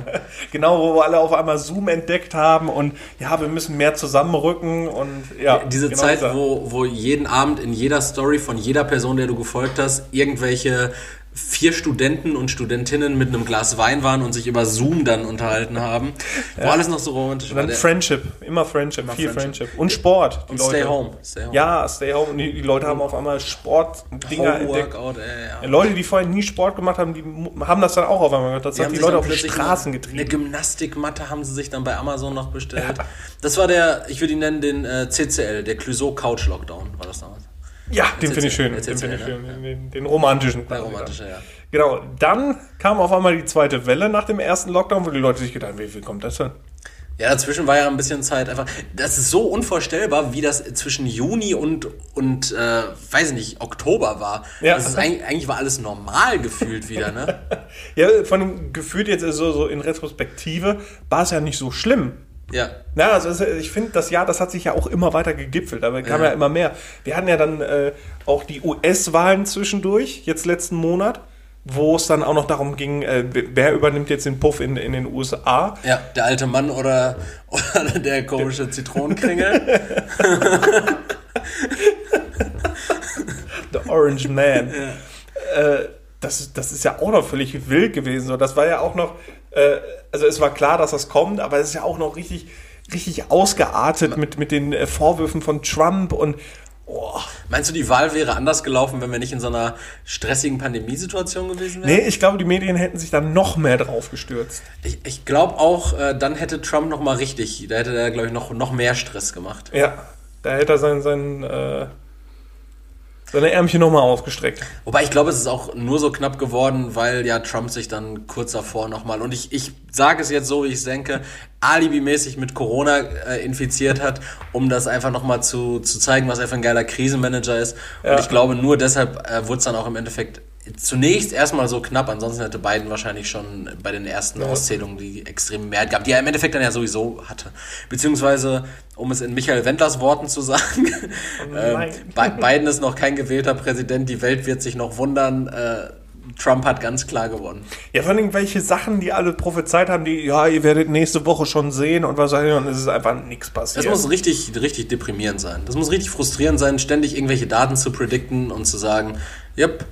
Genau, wo wir alle auf einmal Zoom entdeckt haben und ja, wir müssen mehr zusammenrücken und ja. Diese genau Zeit, dieser- wo, wo jeden Abend in jeder Story von jeder Person, der du gefolgt hast, irgendwelche vier Studenten und Studentinnen mit einem Glas Wein waren und sich über Zoom dann unterhalten haben, wo alles noch so romantisch Und dann Friendship, immer Friendship, viel Friendship. Friendship. Und Sport. und Leute. Stay Home. Stay home. Ja, Stay Home. Und die, die Leute haben auf einmal Sport-Dinger entdeckt. Homeworkout, äh, ja. Leute, die vorher nie Sport gemacht haben, die haben das dann auch auf einmal gemacht. Das Die hat haben die Leute auf die plötzlich Straßen Eine getrieben. Gymnastikmatte haben sie sich dann bei Amazon noch bestellt. Das war der, ich würde ihn nennen, den äh, CCL, der Clouseau Couch Lockdown, war das damals. Ja, den finde ich schön. Den finde ich ne? schön. Den, den romantischen. Der romantische, ja. Genau. Dann kam auf einmal die zweite Welle nach dem ersten Lockdown, wo die Leute sich gedacht haben, wie, wie kommt das denn? Ja, dazwischen war ja ein bisschen Zeit einfach. Das ist so unvorstellbar, wie das zwischen Juni und, und äh, weiß ich nicht, Oktober war. Ja. Das ist eigentlich, eigentlich war alles normal gefühlt wieder, ne? Ja, von dem gefühlt jetzt so, so in Retrospektive war es ja nicht so schlimm. Ja. Ja, also ich finde, das Jahr, das hat sich ja auch immer weiter gegipfelt, aber kam Ja. ja, immer mehr. Wir hatten ja dann äh, auch die US-Wahlen zwischendurch, jetzt letzten Monat, wo es dann auch noch darum ging, äh, wer übernimmt jetzt den Puff in, in den USA. Ja, der alte Mann oder, oder der komische Zitronenkringel. The Orange Man. Äh, das, das ist ja auch noch völlig wild gewesen. So, das war ja auch noch, äh, also es war klar, dass das kommt, aber es ist ja auch noch richtig, richtig ausgeartet mit, mit den äh, Vorwürfen von Trump und oh, Meinst du, die Wahl wäre anders gelaufen, wenn wir nicht in so einer stressigen Pandemiesituation gewesen wären? Nee, ich glaube, die Medien hätten sich dann noch mehr drauf gestürzt. Ich, ich glaube auch, äh, dann hätte Trump noch mal richtig, da hätte er, glaube ich, noch, noch mehr Stress gemacht. Ja, da hätte er sein, sein, äh, seine Ärmchen nochmal ausgestreckt. Wobei ich glaube, es ist auch nur so knapp geworden, weil ja Trump sich dann kurz davor nochmal, und ich, ich sage es jetzt so, wie ich es denke, alibimäßig mit Corona äh, infiziert hat, um das einfach nochmal zu, zu zeigen, was er für ein geiler Krisenmanager ist. Ja. Und ich glaube, nur deshalb äh, wurde es dann auch im Endeffekt zunächst erstmal so knapp, ansonsten hätte Biden wahrscheinlich schon bei den ersten Auszählungen die extreme Mehrheit gehabt, die er im Endeffekt dann ja sowieso hatte. Beziehungsweise, um es in Michael Wendlers Worten zu sagen, ähm, nein. Bi- Biden ist noch kein gewählter Präsident, die Welt wird sich noch wundern. Äh, Trump hat ganz klar gewonnen. Ja, vor allem welche Sachen, die alle prophezeit haben, die, ja, ihr werdet nächste Woche schon sehen und was auch immer, und es ist einfach nichts passiert. Das muss richtig, richtig deprimierend sein. Das muss richtig frustrierend sein, ständig irgendwelche Daten zu predikten und zu sagen, yep,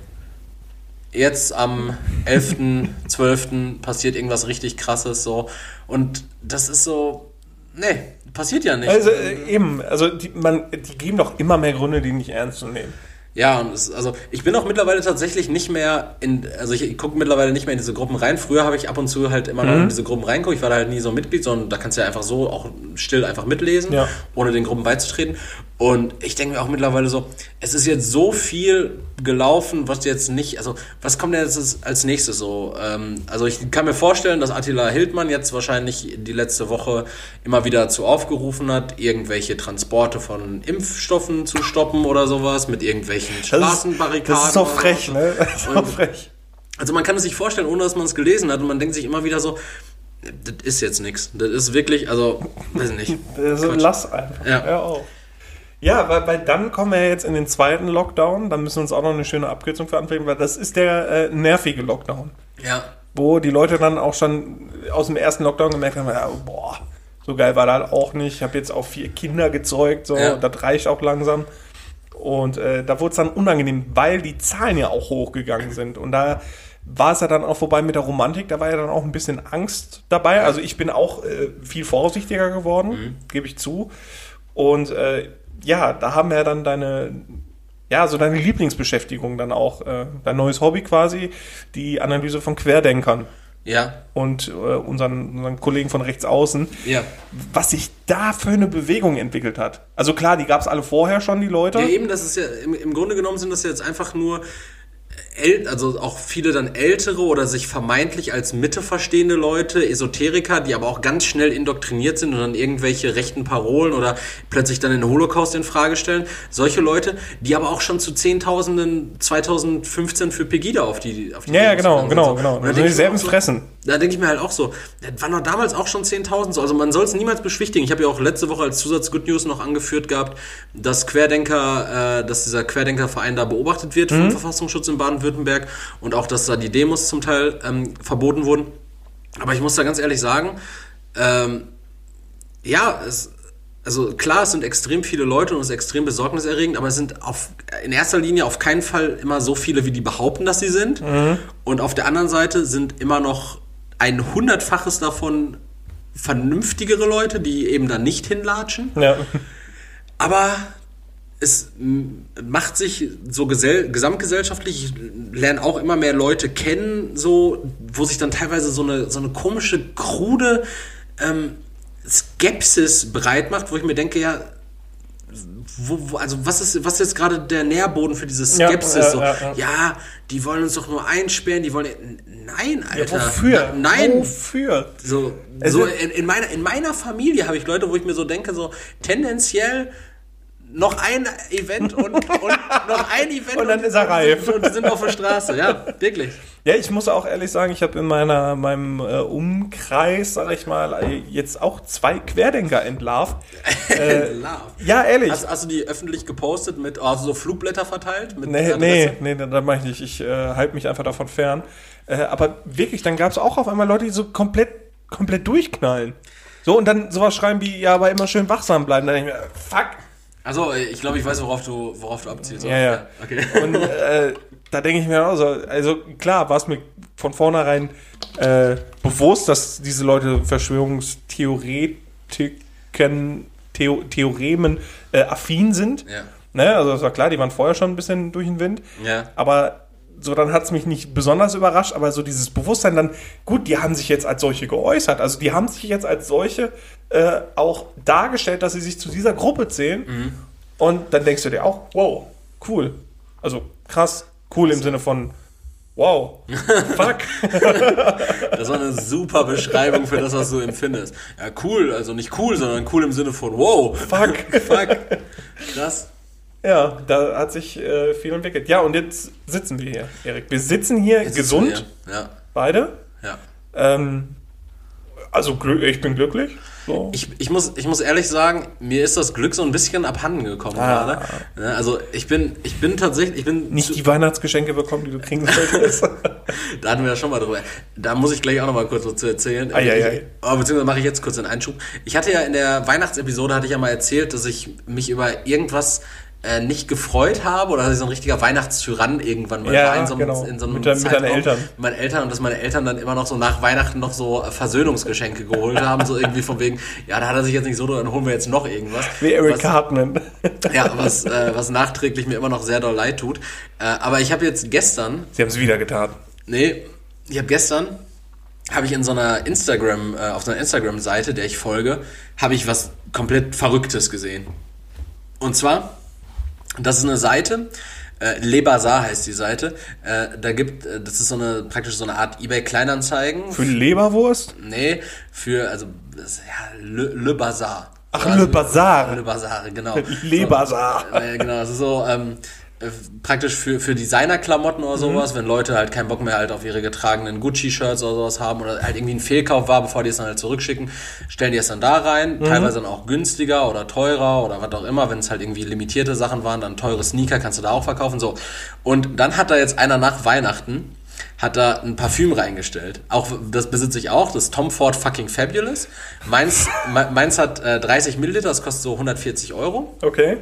jetzt am 11.12. passiert irgendwas richtig krasses so. Und das ist so, nee, passiert ja nicht. also äh, eben, also die, man, die geben doch immer mehr Gründe, die nicht ernst zu nehmen. Ja, und es, also ich bin auch mittlerweile tatsächlich nicht mehr in, also ich, ich gucke mittlerweile nicht mehr in diese Gruppen rein. Früher habe ich ab und zu halt immer noch in diese Gruppen reinguckt. Ich war da halt nie so Mitglied, sondern da kannst du ja einfach so auch still einfach mitlesen, Ja. ohne den Gruppen beizutreten. Und ich denke mir auch mittlerweile so, es ist jetzt so viel gelaufen, was jetzt nicht, also was kommt denn jetzt als nächstes so? Ähm, also ich kann mir vorstellen, dass Attila Hildmann jetzt wahrscheinlich die letzte Woche immer wieder dazu aufgerufen hat, irgendwelche Transporte von Impfstoffen zu stoppen oder sowas, mit irgendwelchen Das ist, Straßenbarrikaden. das ist doch frech, so. ne? Das ist doch frech. Also man kann es sich vorstellen, ohne dass man es gelesen hat und man denkt sich immer wieder so, das ist jetzt nichts. Das ist wirklich, also, weiß nicht. Also lass einfach. Ja. Hör auf. Ja, weil, weil dann kommen wir jetzt in den zweiten Lockdown. Da müssen wir uns auch noch eine schöne Abkürzung für anbringen, weil das ist der äh, nervige Lockdown. Ja. Wo die Leute dann auch schon aus dem ersten Lockdown gemerkt haben, ja, boah, so geil war das auch nicht. Ich habe jetzt auch vier Kinder gezeugt, so, Ja. das reicht auch langsam. Und äh, da wurde es dann unangenehm, weil die Zahlen ja auch hochgegangen sind. Und da war es ja dann auch vorbei mit der Romantik. Da war ja dann auch ein bisschen Angst dabei. Also ich bin auch äh, viel vorsichtiger geworden, gebe ich zu. Und äh, ja, da haben wir dann deine, ja, so deine Lieblingsbeschäftigung dann auch, äh, dein neues Hobby quasi, die Analyse von Querdenkern Ja. und äh, unseren, unseren Kollegen von rechts außen, Ja. was sich da für eine Bewegung entwickelt hat. Also klar, die gab es alle vorher schon, die Leute. Ja, eben, das ist ja, im, im Grunde genommen sind das jetzt einfach nur, also auch viele dann ältere oder sich vermeintlich als Mitte verstehende Leute, Esoteriker, die aber auch ganz schnell indoktriniert sind und dann irgendwelche rechten Parolen oder plötzlich dann den Holocaust in Frage stellen. Solche Leute, die aber auch schon zu Zehntausenden 2015 für Pegida auf die auf die ja, ja, Demos genau, genau, genau. Und da Also denk ich auch so, Fressen. da denke ich mir halt auch so, das waren doch damals auch schon 10.000 so. Also man soll es niemals beschwichtigen. Ich habe ja auch letzte Woche als Zusatz Good News noch angeführt gehabt, dass Querdenker, äh, dass dieser Querdenkerverein da beobachtet wird vom Verfassungsschutz in Baden-Württemberg und auch, dass da die Demos zum Teil ähm, verboten wurden. Aber ich muss da ganz ehrlich sagen, ähm, ja, es, also klar, es sind extrem viele Leute und es ist extrem besorgniserregend, aber es sind auf, in erster Linie auf keinen Fall immer so viele, wie die behaupten, dass sie sind. Und auf der anderen Seite sind immer noch ein hundertfaches davon vernünftigere Leute, die eben da nicht hinlatschen. Ja. Aber es macht sich so gesell gesamtgesellschaftlich, ich lerne auch immer mehr Leute kennen, so, wo sich dann teilweise so eine, so eine komische, krude ähm, Skepsis breit macht, wo ich mir denke, ja, wo, wo, also was ist, was ist jetzt gerade der Nährboden für diese Skepsis? ja, so, ja, ja. ja, die wollen uns doch nur einsperren, die wollen. Nein, Alter. Wofür? Nein, Wofür? so, Also- so in, in, meiner, in meiner Familie habe ich Leute, wo ich mir so denke, so tendenziell noch ein Event und, und noch ein Event Und dann ist er reif. Und, sind auf der Straße, ja, wirklich. Ja, ich muss auch ehrlich sagen, ich habe in meiner, meinem äh, Umkreis, sag ich mal, äh, jetzt auch zwei Querdenker entlarvt. Äh, Love. ja, ehrlich. Hast, hast du die öffentlich gepostet mit also so Flugblätter verteilt? Mit Nee, nee, nee, das mache ich nicht. Ich äh, halte mich einfach davon fern. Äh, aber wirklich, dann gab es auch auf einmal Leute, die so komplett, komplett durchknallen. So, und dann sowas schreiben wie, ja, aber immer schön wachsam bleiben. Dann denke ich mir, fuck. Also, ich glaube, ich weiß, worauf du, worauf du abzielst. Ja, ja. Okay. Und äh, da denke ich mir auch so, also klar, war es mir von vornherein äh, bewusst, dass diese Leute Verschwörungstheoretiken, Theo Theoremen äh, affin sind. Ja. Ne? Also das war klar, die waren vorher schon ein bisschen durch den Wind. Ja. Aber so, dann hat es mich nicht besonders überrascht, aber so dieses Bewusstsein dann, gut, die haben sich jetzt als solche geäußert. Also die haben sich jetzt als solche äh, auch dargestellt, dass sie sich zu dieser Gruppe zählen. Mhm. Und dann denkst du dir auch, wow, cool. Also krass, cool im Sinne von, wow, fuck. Das war eine super Beschreibung für das, was du empfindest. Ja, cool, also nicht cool, sondern cool im Sinne von wow. Fuck. Fuck. Krass. Ja, da hat sich äh, viel entwickelt. Ja, und jetzt sitzen wir hier, Erik. Wir sitzen hier Jetzt gesund, sitzen wir. Ja, beide. ja. Ähm, also ich bin glücklich. So. Ich, ich, muss, ich muss ehrlich sagen, mir ist das Glück so ein bisschen abhanden gekommen Ah. gerade. Also ich bin, ich bin tatsächlich, ich bin Nicht die Weihnachtsgeschenke bekommen, die du kriegen solltest. da hatten wir ja schon mal drüber. Da muss ich gleich auch noch mal kurz was zu erzählen. Ei. Ich, aber beziehungsweise mache ich jetzt kurz den Einschub. Ich hatte ja in der Weihnachtsepisode hatte ich ja mal erzählt, dass ich mich über irgendwas äh, nicht gefreut habe oder dass ich so ein richtiger Weihnachtstyrann irgendwann mal Ja, war in so, einem- genau. in so einem Mit deinen- mit deinen. Eltern. Mit meinen Eltern und dass meine Eltern dann immer noch so nach Weihnachten noch so äh, Versöhnungsgeschenke geholt haben, so irgendwie von wegen, ja, da hat er sich jetzt nicht so, dann holen wir jetzt noch irgendwas. Wie Eric Was- Cartman. ja, was, äh, was nachträglich mir immer noch sehr doll leid tut. Äh, aber ich habe jetzt gestern, Sie haben es wieder getan. nee, ich habe gestern, habe ich in so einer Instagram, äh, auf so einer Instagram-Seite, der ich folge, habe ich was komplett Verrücktes gesehen. Und zwar, das ist eine Seite, äh, Le Bazar heißt die Seite. Äh, da gibt, äh, das ist so eine praktisch so eine Art eBay Kleinanzeigen. Für Leberwurst? Nee, für also das, ja, Le, Le Bazar. Ach, Also, Le Bazar. Le Bazar, genau. Le Bazar. So, äh, genau, das ist so ähm, äh, praktisch für, für Designerklamotten oder sowas, wenn Leute halt keinen Bock mehr halt auf ihre getragenen Gucci-Shirts oder sowas haben oder halt irgendwie ein Fehlkauf war, bevor die es dann halt zurückschicken, stellen die es dann da rein, teilweise dann auch günstiger oder teurer oder was auch immer, wenn es halt irgendwie limitierte Sachen waren, dann teure Sneaker kannst du da auch verkaufen, so. Und dann hat da jetzt einer nach Weihnachten hat da ein Parfüm reingestellt. Auch das besitze ich auch, das Tom Ford fucking Fabulous. Meins, me- meins hat äh, 30 Milliliter, das kostet so 140 Euro. Okay.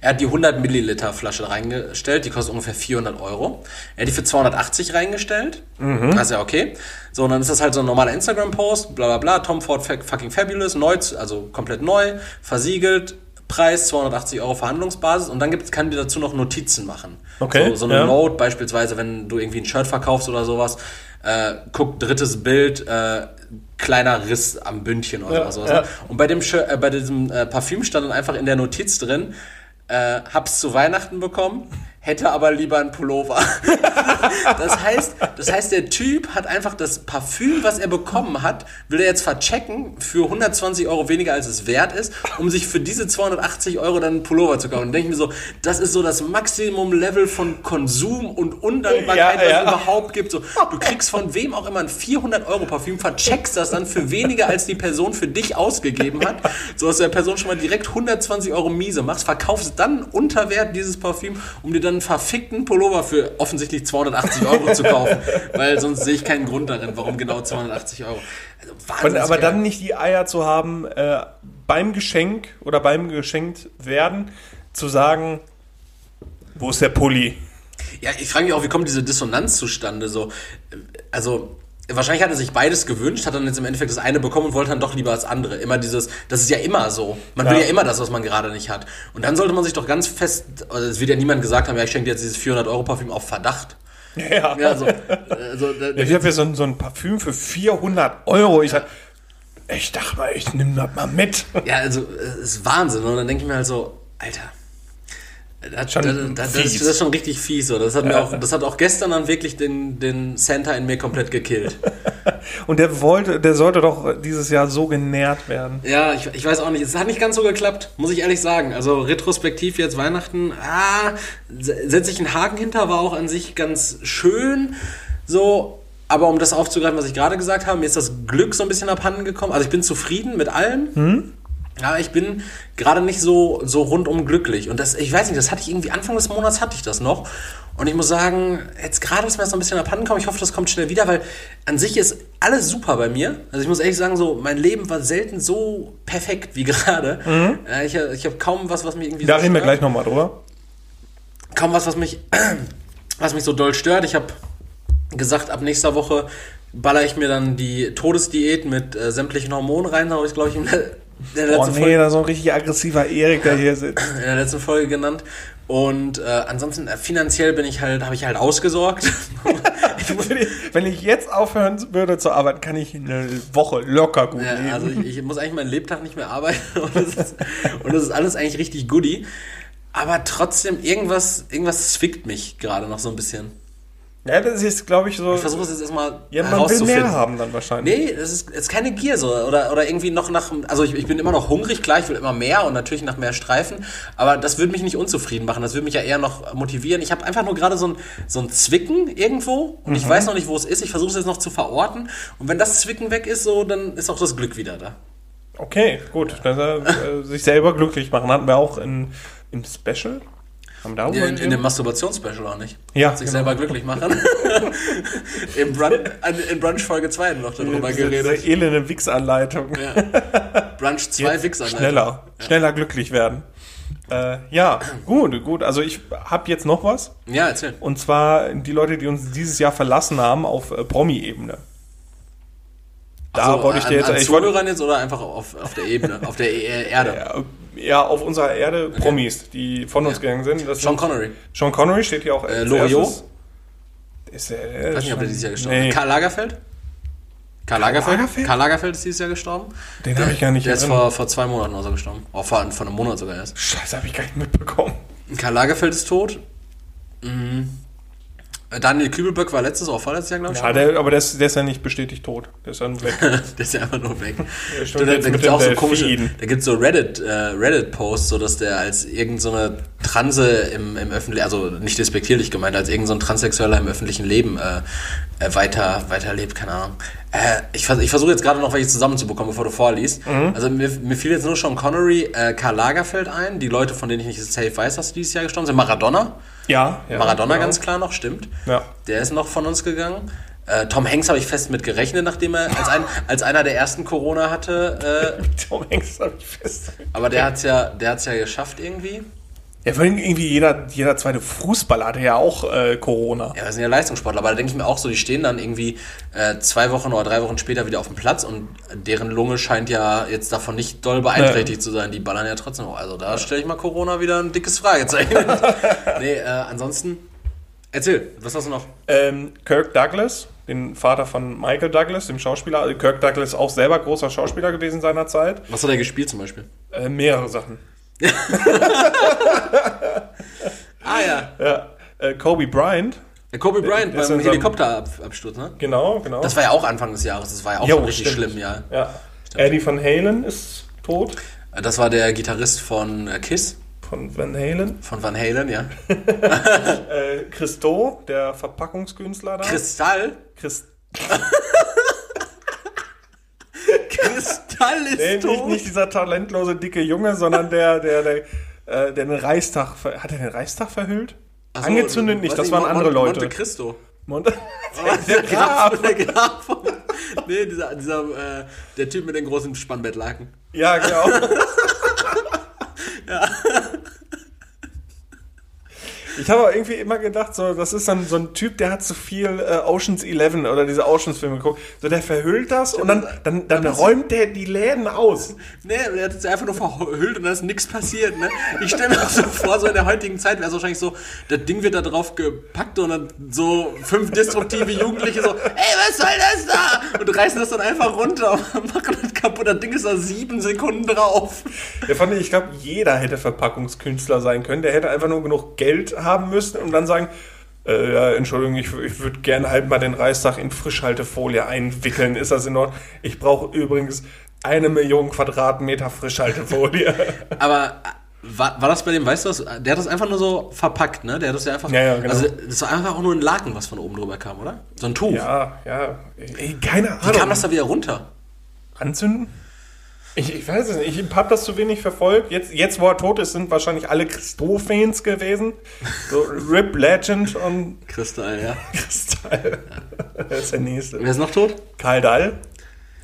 Er hat die 100 Milliliter Flasche reingestellt, die kostet ungefähr 400 Euro. Er hat die für 280 reingestellt. Das ist ja okay. So, und dann ist das halt so ein normaler Instagram-Post, bla bla bla, Tom Ford fucking fabulous, neu, also komplett neu, versiegelt, Preis 280 Euro Verhandlungsbasis und dann gibt, kann die dazu noch Notizen machen. Okay, So, so eine ja. Note beispielsweise, wenn du irgendwie ein Shirt verkaufst oder sowas, äh, guck, drittes Bild, äh, kleiner Riss am Bündchen oder Ja, sowas. ja. Und bei dem, Shirt, äh, bei diesem äh, Parfüm stand dann einfach in der Notiz drin, äh, hab's zu Weihnachten bekommen, hätte aber lieber einen Pullover. das heißt, das heißt, der Typ hat einfach das Parfüm, was er bekommen hat, will er jetzt verchecken für 120 Euro weniger als es wert ist, um sich für diese 280 Euro dann einen Pullover zu kaufen. Und denke ich mir so, das ist so das Maximum-Level von Konsum und Undankbarkeit, Ja, was ja. es überhaupt gibt. So, du kriegst von wem auch immer ein 400 Euro Parfüm, vercheckst das dann für weniger als die Person für dich ausgegeben hat, so dass du der Person schon mal direkt 120 Euro miese machst, verkaufst dann unter Wert dieses Parfüm, um dir dann einen verfickten Pullover für offensichtlich 280 Euro zu kaufen, weil sonst sehe ich keinen Grund darin, warum genau 280 Euro. Also Und, aber geil. dann nicht die Eier zu haben, äh, beim Geschenk oder beim geschenkt werden, zu sagen, wo ist der Pulli? Ja, ich frage mich auch, wie kommt diese Dissonanz zustande? So, äh, also wahrscheinlich hat er sich beides gewünscht, hat dann jetzt im Endeffekt das eine bekommen und wollte dann doch lieber das andere. Immer dieses, das ist ja immer so. Man will Ja. ja immer das, was man gerade nicht hat. Und dann sollte man sich doch ganz fest, also es wird ja niemand gesagt haben, ja, ich schenke dir jetzt dieses 400 Euro Parfüm auf Verdacht. Ja. Ja, so, also, da, Ich habe ja so ein, so ein Parfüm für 400 Euro. Ich sag, ich dachte mal, ich nehme das mal mit. ja, also es ist Wahnsinn. Und dann denke ich mir halt so, Alter. Das, Schon das, das, das, ist, schon richtig fies. So. Das, hat mir Ja. auch, das hat auch gestern dann wirklich den, den Santa in mir komplett gekillt. Und der wollte, der sollte doch dieses Jahr so genährt werden. Ja, ich, ich weiß auch nicht. Es hat nicht ganz so geklappt, muss ich ehrlich sagen. Also retrospektiv jetzt Weihnachten, ah, setze ich einen Haken hinter, war auch an sich ganz schön. So, aber um das aufzugreifen, was ich gerade gesagt habe, mir ist das Glück so ein bisschen abhanden gekommen. Also ich bin zufrieden mit allem. Ja, ich bin gerade nicht so, so rundum glücklich. Und das, ich weiß nicht, das hatte ich irgendwie Anfang des Monats hatte ich das noch. Und ich muss sagen, jetzt gerade ist mir das so ein bisschen abhanden gekommen. Ich hoffe, das kommt schnell wieder, weil an sich ist alles super bei mir. Also ich muss ehrlich sagen, so, mein Leben war selten so perfekt wie gerade. Äh, ich ich habe kaum was, was mich irgendwie Da so reden wir gleich nochmal drüber. kaum was, was mich, was mich so doll stört. Ich habe gesagt, ab nächster Woche baller ich mir dann die Todesdiät mit äh, sämtlichen Hormonen rein. Habe ich, glaube ich, der Oh nee, Folge, da so ein richtig aggressiver Erik, der hier sitzt. in der letzten Folge genannt. Und äh, ansonsten äh, finanziell bin ich halt, habe ich halt ausgesorgt. Wenn ich- Wenn ich jetzt aufhören würde zu arbeiten, kann ich eine Woche locker gut ja, leben. also ich, ich muss eigentlich meinen Lebtag nicht mehr arbeiten und das ist, und das ist alles eigentlich richtig goodie. Aber trotzdem, irgendwas, irgendwas zwickt mich gerade noch so ein bisschen. Ja, das ist, glaube ich, so. Ich versuche es jetzt erstmal ja, man will mehr haben dann wahrscheinlich. Nee, das ist, das ist keine Gier so. Oder, oder irgendwie noch nach. Also ich, ich bin immer noch hungrig, klar, ich will immer mehr und natürlich nach mehr Streifen. Aber das würde mich nicht unzufrieden machen. Das würde mich ja eher noch motivieren. Ich habe einfach nur gerade so ein, so ein Zwicken irgendwo und ich weiß noch nicht, wo es ist. Ich versuche es jetzt noch zu verorten. Und wenn das Zwicken weg ist, so, dann ist auch das Glück wieder da. Okay, gut. Dass er äh, sich selber glücklich machen. Hatten wir auch in, im Special. Haben wir da auch In, in dem? Masturbationsspecial auch nicht. Ja, Sich genau. selber glücklich machen. Im Brunch, in Brunch Folge 2 noch darüber geredet. Diese elende Wichsanleitung. Brunch 2 Wichser. Schneller, schneller glücklich werden. Äh, ja, gut, gut. Also ich habe jetzt noch was. Ja, erzähl. Und zwar die Leute, die uns dieses Jahr verlassen haben auf äh, Promi-Ebene. Da Also, wollte ich dir an, jetzt... an ich wollte, jetzt oder einfach auf, auf der Ebene, auf der E- Erde? ja, ja, auf unserer Erde Promis, die von uns gegangen sind. Das Sean sind- Connery. Sean Connery steht hier auch Äh, Loriot? Ist er, Ich weiß nicht, ob der dieses Jahr gestorben nee, ist. Karl Lagerfeld? Karl Lagerfeld? Lagerfeld? Karl Lagerfeld ist dieses Jahr gestorben. Den habe ich gar nicht Der ist vor, vor zwei Monaten oder so gestorben. Oh, vor, vor einem Monat sogar erst. Scheiße, habe ich gar nicht mitbekommen. Karl Lagerfeld ist tot. Mhm. Äh, Daniel Kübelböck war letztes oder vorletztes Jahr, glaube ich. Ja, der, aber der ist, der ist ja nicht bestätigt tot. Der ist dann weg. der ist ja einfach nur weg. da da gibt es auch so komische, Delfinen. da gibt so Reddit, äh, Reddit-Posts, so dass der als irgendeine so Transe im, im öffentlichen, also nicht despektierlich gemeint, als irgendein so ein Transsexueller im öffentlichen Leben äh, äh, weiter, weiterlebt, keine Ahnung. Äh, ich vers ich versuche jetzt gerade noch welche zusammenzubekommen, bevor du vorliest. Mhm. Also mir, mir fiel jetzt nur Sean Connery, äh, Karl Lagerfeld ein, die Leute, von denen ich nicht safe weiß, dass die dieses Jahr gestorben sind. Maradona. Ja, ja Maradona genau. ganz klar noch, stimmt. Ja. Der ist noch von uns gegangen. Äh, Tom Hanks habe ich fest mit gerechnet, nachdem er als, ein, als einer der ersten Corona hatte. Äh, Tom Hanks habe ich fest. aber der hat's ja, der hat's ja geschafft irgendwie. Ja, vor allem irgendwie jeder, jeder zweite Fußballer hatte ja auch äh, Corona. Ja, das sind ja Leistungssportler, aber da denke ich mir auch so, die stehen dann irgendwie äh, zwei Wochen oder drei Wochen später wieder auf dem Platz und deren Lunge scheint ja jetzt davon nicht doll beeinträchtigt zu sein. Die ballern ja trotzdem noch. Also da stelle ich mal Corona wieder ein dickes Fragezeichen. nee, äh, ansonsten. Erzähl, was hast du noch? Ähm, Kirk Douglas, den Vater von Michael Douglas, dem Schauspieler. Also Kirk Douglas auch selber großer Schauspieler gewesen seiner Zeit. Was hat er gespielt zum Beispiel? Äh, mehrere Sachen. Ah ja, Ja. Äh, Kobe Bryant. der Kobe Bryant der ist beim Helikopterabsturz, ne? Genau, genau. Das war ja auch Anfang des Jahres, das war ja auch Jo, schon richtig stimmt. schlimm, ja. ja. Eddie Van Halen ist tot. Das war der Gitarrist von äh, Kiss, Von Van Halen. von Van Halen, ja. Äh, Christo, der Verpackungskünstler da. Kristall? Christ Kristall ist nee, nicht, nicht dieser talentlose dicke Junge, sondern der, der, der, äh, der den Reichstag. Hat er den Reichstag verhüllt? So, Angezündet nicht, das waren Mon- andere Leute. Monte Cristo. Monte Der Graf. Der Graf. nee, dieser, dieser äh, der Typ mit den großen Spannbettlaken. Ja, genau. Ich habe aber irgendwie immer gedacht, so, das ist dann so ein Typ, der hat zu viel äh, Oceans 11 oder diese Oceans-Filme geguckt. So, der verhüllt das und dann, dann, dann räumt der die Läden aus. Nee, der hat es einfach nur verhüllt und da ist nichts passiert, ne? Ich stelle mir auch so vor, so in der heutigen Zeit wäre es wahrscheinlich so, das Ding wird da drauf gepackt und dann so fünf destruktive Jugendliche so, ey, was soll das da? Und reißen das dann einfach runter und machen das kaputt. Das Ding ist da sieben Sekunden drauf. Der fand ich, ich glaube, jeder hätte Verpackungskünstler sein können. Der hätte einfach nur genug Geld haben müssen und dann sagen, äh, ja, Entschuldigung, ich, ich würde gerne halt mal den Reichstag in Frischhaltefolie einwickeln. Ist das in Ordnung? Ich brauche übrigens eine Million Quadratmeter Frischhaltefolie. Aber äh, war, war das bei dem, weißt du was, der hat das einfach nur so verpackt, ne? Der hat das ja einfach, Ja, ja, genau. also das war einfach auch nur ein Laken, was von oben drüber kam, oder? So ein Tuch. ja, ja. Ey, keine Ahnung. Wie kam das da wieder runter? Anzünden? Ich, ich weiß es nicht. Ich habe das zu wenig verfolgt. Jetzt, jetzt, wo er tot ist, sind wahrscheinlich alle Christo-Fans gewesen. So Rip Legend und Kristall, ja. Kristall. Der ist der nächste. Wer ist noch tot? Karl Dall.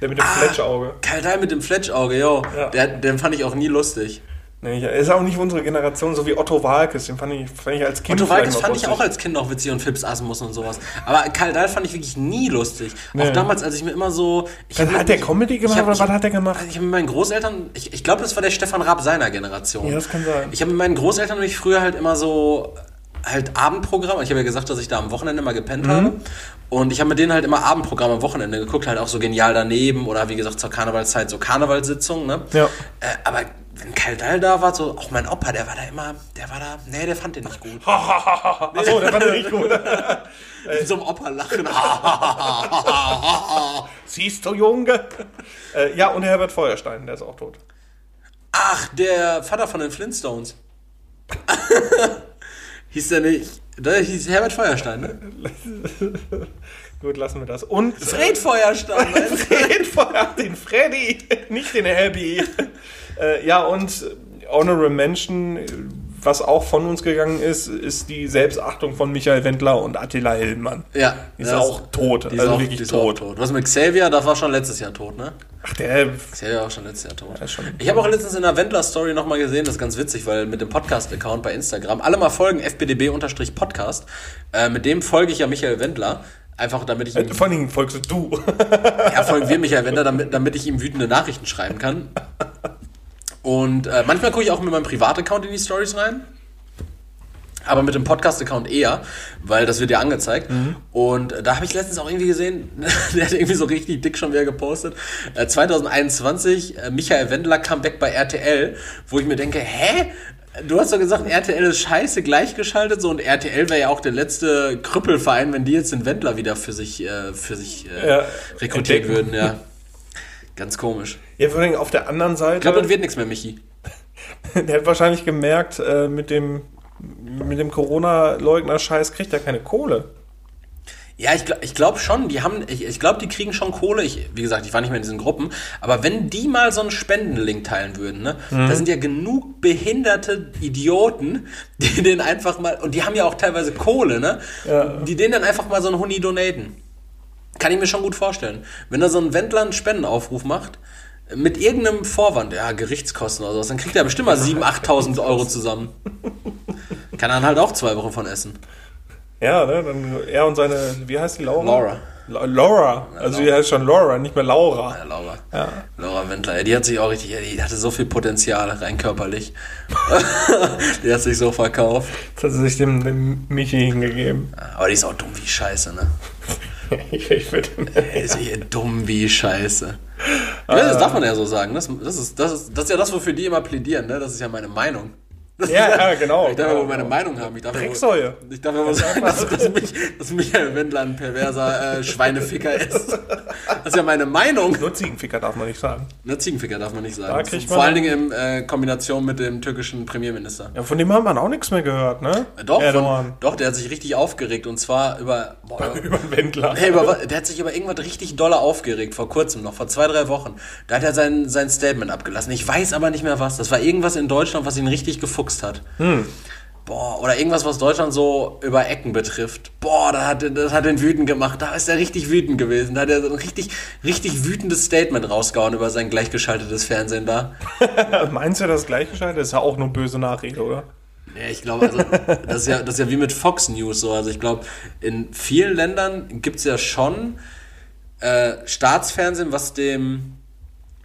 Der mit dem Fletschauge. Karl Dahl mit dem Fletschauge, yo. Ja. Der, den fand ich auch nie lustig. Nee, er ist auch nicht unsere Generation, so wie Otto Walkes. Den fand ich, fand ich als Kind Otto Walkes fand ich auch als Kind noch witzig und Fips Asmus und sowas. Aber Karl Dahl fand ich wirklich nie lustig. Nee. Auch damals, als ich mir immer so... Ich Dann hat der Comedy gemacht hab- oder ich- was hat er gemacht? Also ich habe mit meinen Großeltern, ich, ich glaube, das war der Stefan Raab seiner Generation. Ja, das kann sein. Ich habe mit meinen Großeltern nämlich früher halt immer so halt Abendprogramm. Ich habe ja gesagt, dass ich da am Wochenende mal gepennt habe. Und ich habe mit denen halt immer Abendprogramm am Wochenende geguckt, halt auch so genial daneben oder wie gesagt zur Karnevalszeit so Karnevalssitzungen. Ne? Ja. Äh, aber wenn Kyle Dahl da war, so, auch mein Opa, der war da immer, der war da, nee, der fand den nicht gut. Achso, der fand er nicht gut. Mit so einem Opa lachen. Siehst du, Junge? Äh, ja, und Herbert Feuerstein, der ist auch tot. Ach, der Vater von den Flintstones. hieß der nicht, der hieß Herbert Feuerstein, ne? Gut, lassen wir das. Und Fred Feuerstein? Fred Feuer, den Freddy, nicht den Abby. Äh, ja, und Honorable Mention, was auch von uns gegangen ist, ist die Selbstachtung von Michael Wendler und Attila Hillmann. Ja. Die ist auch tot, Die ist also auch, wirklich die ist tot. Auch tot. Was mit Xavier, das war schon letztes Jahr tot, ne? Ach, der. Xavier war schon letztes Jahr tot. ist schon- ich habe auch letztens in der Wendler-Story nochmal gesehen, das ist ganz witzig, weil mit dem Podcast-Account bei Instagram, alle mal folgen, fbdb-podcast, äh, mit dem folge ich ja Michael Wendler, einfach damit ich ihm, Vor allen Dingen folgst du. ja, folgen wir Michael Wendler, damit, damit ich ihm wütende Nachrichten schreiben kann. Und äh, manchmal gucke ich auch mit meinem Privataccount in die Stories rein. Aber mit dem Podcast-Account eher, weil das wird ja angezeigt. Und äh, da habe ich letztens auch irgendwie gesehen, der hat irgendwie so richtig dick schon wieder gepostet. Äh, 2021, äh, Michael Wendler Comeback bei RTL, wo ich mir denke, hä? Du hast doch gesagt, RTL ist scheiße gleichgeschaltet so und RTL wäre ja auch der letzte Krüppelverein, wenn die jetzt den Wendler wieder für sich, äh, für sich äh, Ja, rekrutiert entdecken. würden, ja. Ganz komisch. Ja, vor Dingen auf der anderen Seite. Ich glaube, das wird nichts mehr, Michi. Der hat wahrscheinlich gemerkt, äh, mit dem, mit dem Corona-Leugner-Scheiß kriegt er keine Kohle. Ja, ich, ich glaube schon, die haben, ich, ich glaube, die kriegen schon Kohle. Ich, wie gesagt, ich war nicht mehr in diesen Gruppen, aber wenn die mal so einen Spendenlink teilen würden, ne, da sind ja genug behinderte Idioten, die den einfach mal, und die haben ja auch teilweise Kohle, ne, die denen dann einfach mal so einen Huni donaten. Kann ich mir schon gut vorstellen. Wenn da so ein Wendler einen Spendenaufruf macht, mit irgendeinem Vorwand, ja, Gerichtskosten oder sowas, dann kriegt er bestimmt mal 7.000, 8.000 Euro zusammen. Kann dann halt auch zwei Wochen von essen. Ja, ne? Dann er und seine, wie heißt die Laura? Laura. La Laura. Also die heißt schon Laura, nicht mehr Laura. Ja, Laura. Ja. Laura Wendler, die hat sich auch richtig, die hatte so viel Potenzial, rein körperlich. die hat sich so verkauft. Das hat sie sich dem, dem Michi hingegeben. Aber die ist auch dumm wie Scheiße, ne? ich, ich würde, ist hier dumm wie Scheiße. Ja, das darf man ja so sagen. Das, das, ist, das, ist, das ist ja das, wofür die immer plädieren, ne? Das ist ja meine Ja, ja, ja, genau. Ich darf ja genau. wohl meine Meinung haben. Ich darf Drecksäue. Ich darf mal sagen, dass, dass, mich, dass Michael Wendler ein perverser äh, Schweineficker ist. Das ist ja meine Meinung. Nur Ziegenficker darf man nicht sagen. Ne, Ziegenficker darf man nicht Da sagen. kriegt Vor allen Dingen in äh, Kombination mit dem türkischen Premierminister. Ja, von dem hat man auch nichts mehr gehört, ne? Doch, Erdogan. von, doch, der hat sich richtig aufgeregt und zwar über. Boah, Über Wendler. hey, über, der hat sich über irgendwas richtig doller aufgeregt, vor kurzem noch, vor zwei, drei Wochen. Da hat er sein, sein Statement abgelassen. Ich weiß aber nicht mehr was. Das war irgendwas in Deutschland, was ihn richtig gefuchst hat. Boah, oder irgendwas, was Deutschland so über Ecken betrifft. Boah, das hat, das hat den wütend gemacht. Da ist er richtig wütend gewesen. Da hat er so ein richtig, richtig wütendes Statement rausgehauen über sein gleichgeschaltetes Fernsehen da. Meinst du das? Das ist ja auch nur böse Nachrede, oder? Ja, ich glaube, also, das, ist ja, das ist ja wie mit Fox News so. Also ich glaube, in vielen Ländern gibt es ja schon äh, Staatsfernsehen, was dem,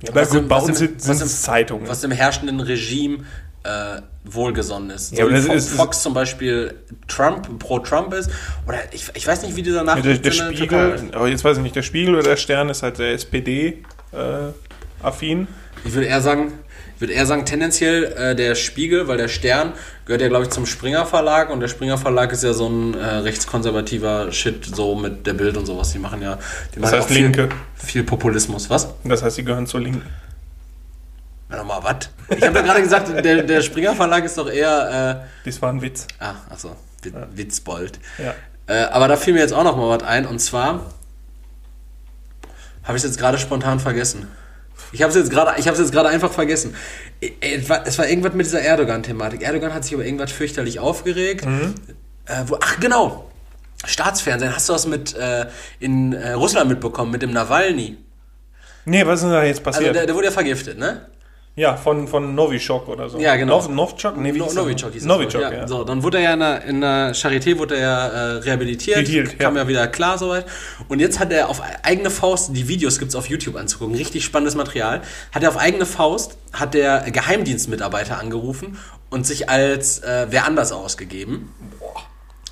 Ja, aber gut, bei uns sind es Zeitungen. was dem herrschenden Regime äh, wohlgesonnen ist. Ja, das wie ist- Fox zum Beispiel Trump, pro Trump ist. Oder ich, ich weiß nicht, wie dieser Ja, der, Nachricht der Spiegel, aber jetzt weiß ich nicht, der Spiegel oder der Stern ist halt sehr SPD-affin. Ich würde eher sagen, ich würde eher sagen, tendenziell äh, der Spiegel, weil der Stern gehört ja, glaube ich, zum Springer Verlag und der Springer Verlag ist ja so ein äh, rechtskonservativer Shit, so mit der Bild und sowas. Die machen ja, die Das machen heißt auch viel, Linke. viel Populismus. Was? Das heißt, sie gehören zur Linken. Nochmal, was? Ich habe ja gerade gesagt, der, der Springer Verlag ist doch eher, Das war ein Witz. äh, ah, achso, Wit Witzbold. Ja. Äh, aber da fiel mir jetzt auch noch mal was ein und zwar habe ich es jetzt gerade spontan vergessen. Ich habe es jetzt gerade, ich habe es jetzt gerade einfach vergessen. Äh, Es war, es war irgendwas mit dieser Erdogan-Thematik. Erdogan hat sich über irgendwas fürchterlich aufgeregt. Äh, wo, ach genau, Staatsfernsehen. Hast du das mit äh, in äh, Russland mitbekommen mit dem Nawalny? Nee, was ist da jetzt Also passiert? der, der wurde ja vergiftet, ne? Ja, von, von Novichok oder so. Ja, genau. Nov Novchok? Nee, wie No? Novichok hieß Novichok, wohl, ja. So, dann wurde er ja in der, in der Charité wurde er ja, äh, rehabilitiert, Gehealt, kam ja. ja. wieder klar soweit. Und jetzt hat er auf eigene Faust, die Videos gibt's auf YouTube anzugucken, richtig spannendes Material, hat er auf eigene Faust, hat der Geheimdienstmitarbeiter angerufen und sich als äh, wer anders ausgegeben.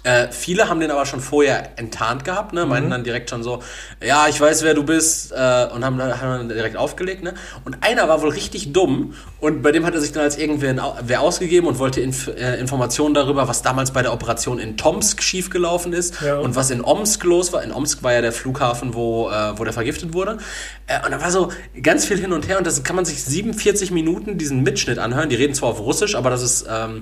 Äh, viele haben den aber schon vorher enttarnt gehabt, ne? meinten dann direkt schon so, ja, ich weiß, wer du bist, äh, und haben, dann- haben dann direkt aufgelegt. Ne? Und einer war wohl richtig dumm und bei dem hat er sich dann als irgendwer ausgegeben und wollte Inf äh, Informationen darüber, was damals bei der Operation in Tomsk schiefgelaufen ist Ja. und was in Omsk los war. In Omsk war ja der Flughafen, wo, äh, wo der vergiftet wurde. Äh, und da war so ganz viel hin und her und das kann man sich 47 Minuten diesen Mitschnitt anhören. Die reden zwar auf Russisch, aber das ist ähm,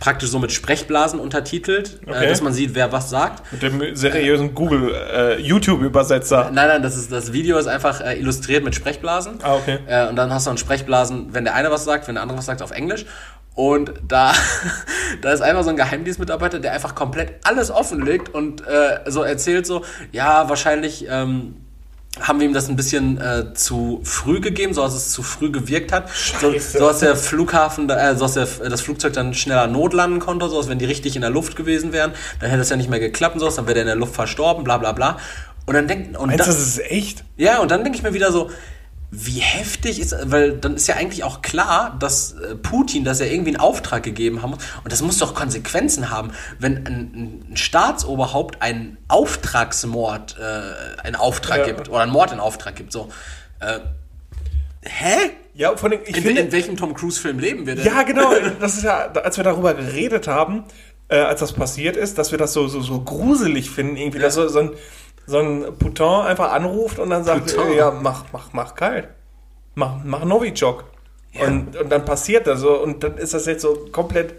praktisch so mit Sprechblasen untertitelt, Okay. äh, dass man sieht, wer was sagt. Mit dem seriösen Google äh, YouTube-Übersetzer. Nein, nein, das, ist, das Video ist einfach äh, illustriert mit Sprechblasen. Ah, okay. Äh, und dann hast du einen Sprechblasen, wenn der eine was sagt, wenn der andere was sagt, auf Englisch. Und da, da ist einfach so ein Geheimdienstmitarbeiter, der einfach komplett alles offenlegt und äh, so erzählt so, ja, wahrscheinlich ähm, haben wir ihm das ein bisschen äh, zu früh gegeben, so dass es zu früh gewirkt hat. So, Scheiße. so dass der Flughafen, äh, so dass der, das Flugzeug dann schneller notlanden konnte, so dass wenn die richtig in der Luft gewesen wären, dann hätte es ja nicht mehr geklappt, so dann wäre der in der Luft verstorben, bla bla bla. Und dann denkt, und Meinst du, da- das ist echt? ja, und dann denke ich mir wieder so, wie heftig ist, weil dann ist ja eigentlich auch klar, dass äh, Putin das ja irgendwie einen Auftrag gegeben haben muss. Und das muss doch Konsequenzen haben, wenn ein, ein Staatsoberhaupt einen Auftragsmord äh, einen Auftrag Ja. gibt oder einen Mord in Auftrag gibt. So, äh, hä? Ja, von dem, ich In, finde, in welchem Tom Cruise-Film leben wir denn? Ja, genau. Das ist ja, als wir darüber geredet haben, äh, als das passiert ist, dass wir das so, so, so gruselig finden, irgendwie, dass so, so ein, so ein Poutin einfach anruft und dann sagt, Poutin. äh, ja, mach, mach, mach kalt. Mach, mach Novichok. Und, und dann passiert das so. Und dann ist das jetzt so komplett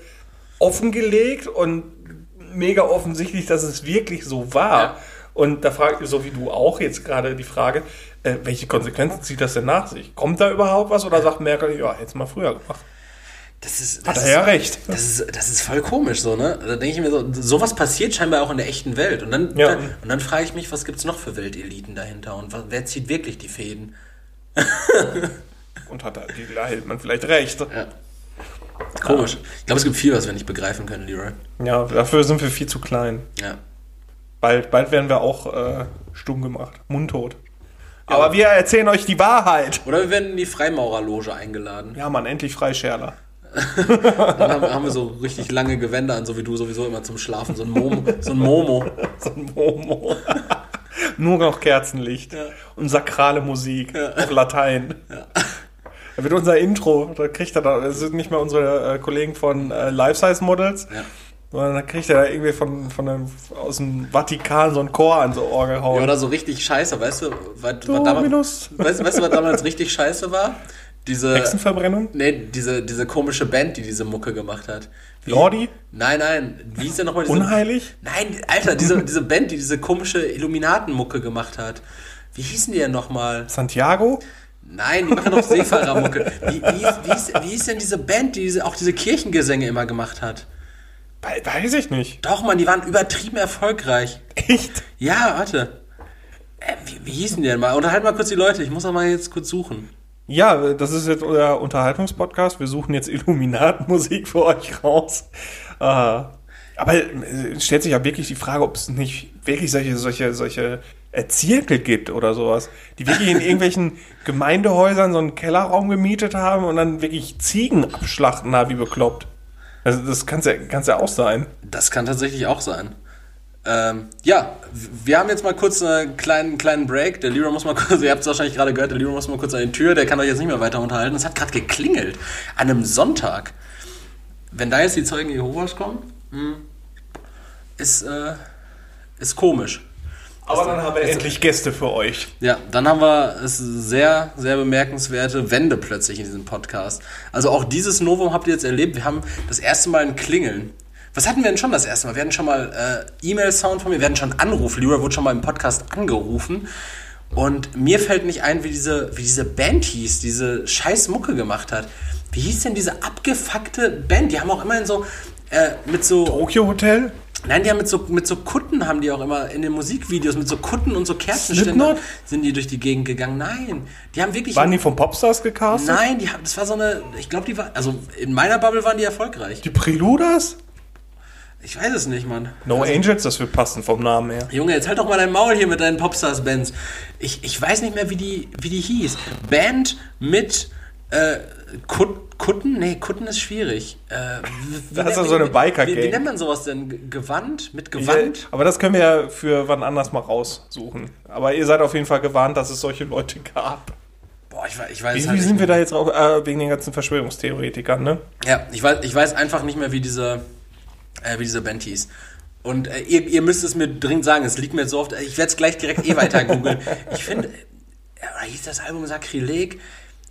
offengelegt und mega offensichtlich, dass es wirklich so war. Ja. Und da frage ich, so wie du auch jetzt gerade die Frage, äh, welche Konsequenzen zieht das denn nach sich? Kommt da überhaupt was oder sagt Merkel, ja, hätte es mal früher gemacht? Das ist, Hat das er ja recht. Das ist, das ist voll komisch so, ne? Da denke ich mir so, sowas passiert scheinbar auch in der echten Welt. Und dann, Ja. dann, und dann frage ich mich, was gibt's noch für Welteliten dahinter und was, wer zieht wirklich die Fäden? Und hat da, da hält man vielleicht recht. Ja. Komisch. Ich glaube, es gibt viel, was wir nicht begreifen können, Leroy. Ja, dafür sind wir viel zu klein. Ja. Bald, bald werden wir auch äh, stumm gemacht, mundtot. Aber wir erzählen euch die Wahrheit. Oder wir werden in die Freimaurerloge eingeladen. Ja, Mann, endlich Freischärler. Dann haben, haben wir so richtig lange Gewänder an, so wie du sowieso immer zum Schlafen. So ein Momo. So ein Momo. So ein Momo. Nur noch Kerzenlicht und sakrale Musik auf Latein. Da wird unser Intro, da kriegt er da, das sind nicht mehr unsere äh, Kollegen von äh, Life Size Models, Ja. sondern da kriegt er da irgendwie von, von einem, aus dem Vatikan so ein Chor an so Ohr gehauen. Ja, oder so richtig scheiße, weißt du? Was, was damals, weißt, weißt du, was damals richtig scheiße war? Diese. Hexenverbrennung? Nee, diese, diese komische Band, die diese Mucke gemacht hat. Wie, Lordi? Nein, nein. Wie ist denn nochmal diese. Unheilig? Nein, Alter, diese, diese Band, die diese komische Illuminatenmucke gemacht hat. Wie hießen die denn nochmal? Santiago? Nein, die machen doch Seefahrermucke. Wie, wie, hieß, wie, hieß, wie hieß denn diese Band, die diese, auch diese Kirchengesänge immer gemacht hat? We- Weiß ich nicht. Doch, Mann, die waren übertrieben erfolgreich. Echt? Ja, warte. Äh, wie, wie hießen die denn mal? Unterhalt mal kurz die Leute, ich muss auch mal jetzt kurz suchen. Ja, das ist jetzt euer Unterhaltungspodcast. Wir suchen jetzt Illuminat-Musik für euch raus. Äh, aber es stellt sich ja wirklich die Frage, ob es nicht wirklich solche, solche, solche äh, Zirkel gibt oder sowas, die wirklich in irgendwelchen Gemeindehäusern so einen Kellerraum gemietet haben und dann wirklich Ziegen abschlachten, na, wie bekloppt. Also das kann ja, kann's ja auch sein. Das kann tatsächlich auch sein. Ähm, ja, wir haben jetzt mal kurz einen kleinen, kleinen Break. Der Leroy muss mal kurz, ihr habt es wahrscheinlich gerade gehört, der Leroy muss mal kurz an die Tür, der kann euch jetzt nicht mehr weiter unterhalten. Es hat gerade geklingelt. An einem Sonntag. Wenn da jetzt die Zeugen Jehovas kommen, hm, ist, äh, ist komisch. Aber dann haben wir endlich Gäste für euch. Ja, dann haben wir es sehr, sehr bemerkenswerte Wende plötzlich in diesem Podcast. Also auch dieses Novum habt ihr jetzt erlebt. Wir haben das erste Mal ein Klingeln. Was hatten wir denn schon das erste Mal? Wir hatten schon mal äh, E-Mail-Sound von mir, wir hatten schon Anruf. Leroy wurde schon mal im Podcast angerufen. Und mir fällt nicht ein, wie diese, wie diese Band hieß, diese scheiß Mucke gemacht hat. Wie hieß denn diese abgefuckte Band? Die haben auch immerhin so äh, mit so. Tokyo Hotel? Nein, die haben mit so, mit so Kutten haben die auch immer in den Musikvideos, mit so Kutten und so Kerzenständern sind die durch die Gegend gegangen. Nein, die haben wirklich. Waren die von Popstars gecastet? Nein, die haben, das war so eine, ich glaube, die war, also in meiner Bubble waren die erfolgreich. Die Preludas? Ich weiß es nicht, Mann. No Angels, das wird passen vom Namen her. Junge, jetzt halt doch mal dein Maul hier mit deinen Popstars-Bands. Ich, ich weiß nicht mehr, wie die, wie die hieß. Band mit, äh, Kut, Kutten? Nee, Kutten ist schwierig. Äh, wie, Da hast du nennt- so eine wie, Biker-Gang. wie, wie nennt man sowas denn? Ge- Gewand? Mit Ja, Gewand? aber das können wir ja für wann anders mal raussuchen. Aber ihr seid auf jeden Fall gewarnt, dass es solche Leute gab. Boah, ich, weiß- ich weiß Wie, halt wie sind wir da jetzt drauf? Äh, wegen den ganzen Verschwörungstheoretikern, ne? Ja, ich weiß, ich weiß einfach nicht mehr, wie diese, äh, wie diese Band hieß. Und äh, ihr, ihr müsst es mir dringend sagen, es liegt mir so oft, ich werde es gleich direkt eh weiter googeln. Ich finde, äh, hieß das Album Sakrileg?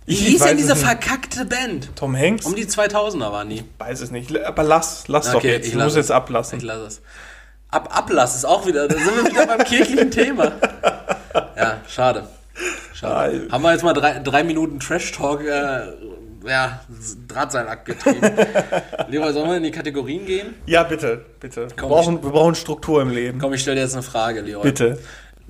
Wie Ich hieß denn diese verkackte Band? Tom Hanks? Um die 2000er waren die. Weiß es nicht. Aber lass, lass doch Okay, jetzt. ich lass musst es. jetzt ablassen. Ich lasse es. Ab, Ablass ist auch wieder, da sind wir wieder beim kirchlichen Thema. Ja, schade. Schade. Haben wir jetzt mal drei, drei Minuten Trash-Talk, äh, ja, Drahtseilakt getrieben. Lieber, sollen wir in die Kategorien gehen? Ja, bitte, bitte. Wir Komm, brauchen, wir brauchen Struktur im Leben. Komm, ich stelle dir jetzt eine Frage, Leon. Bitte.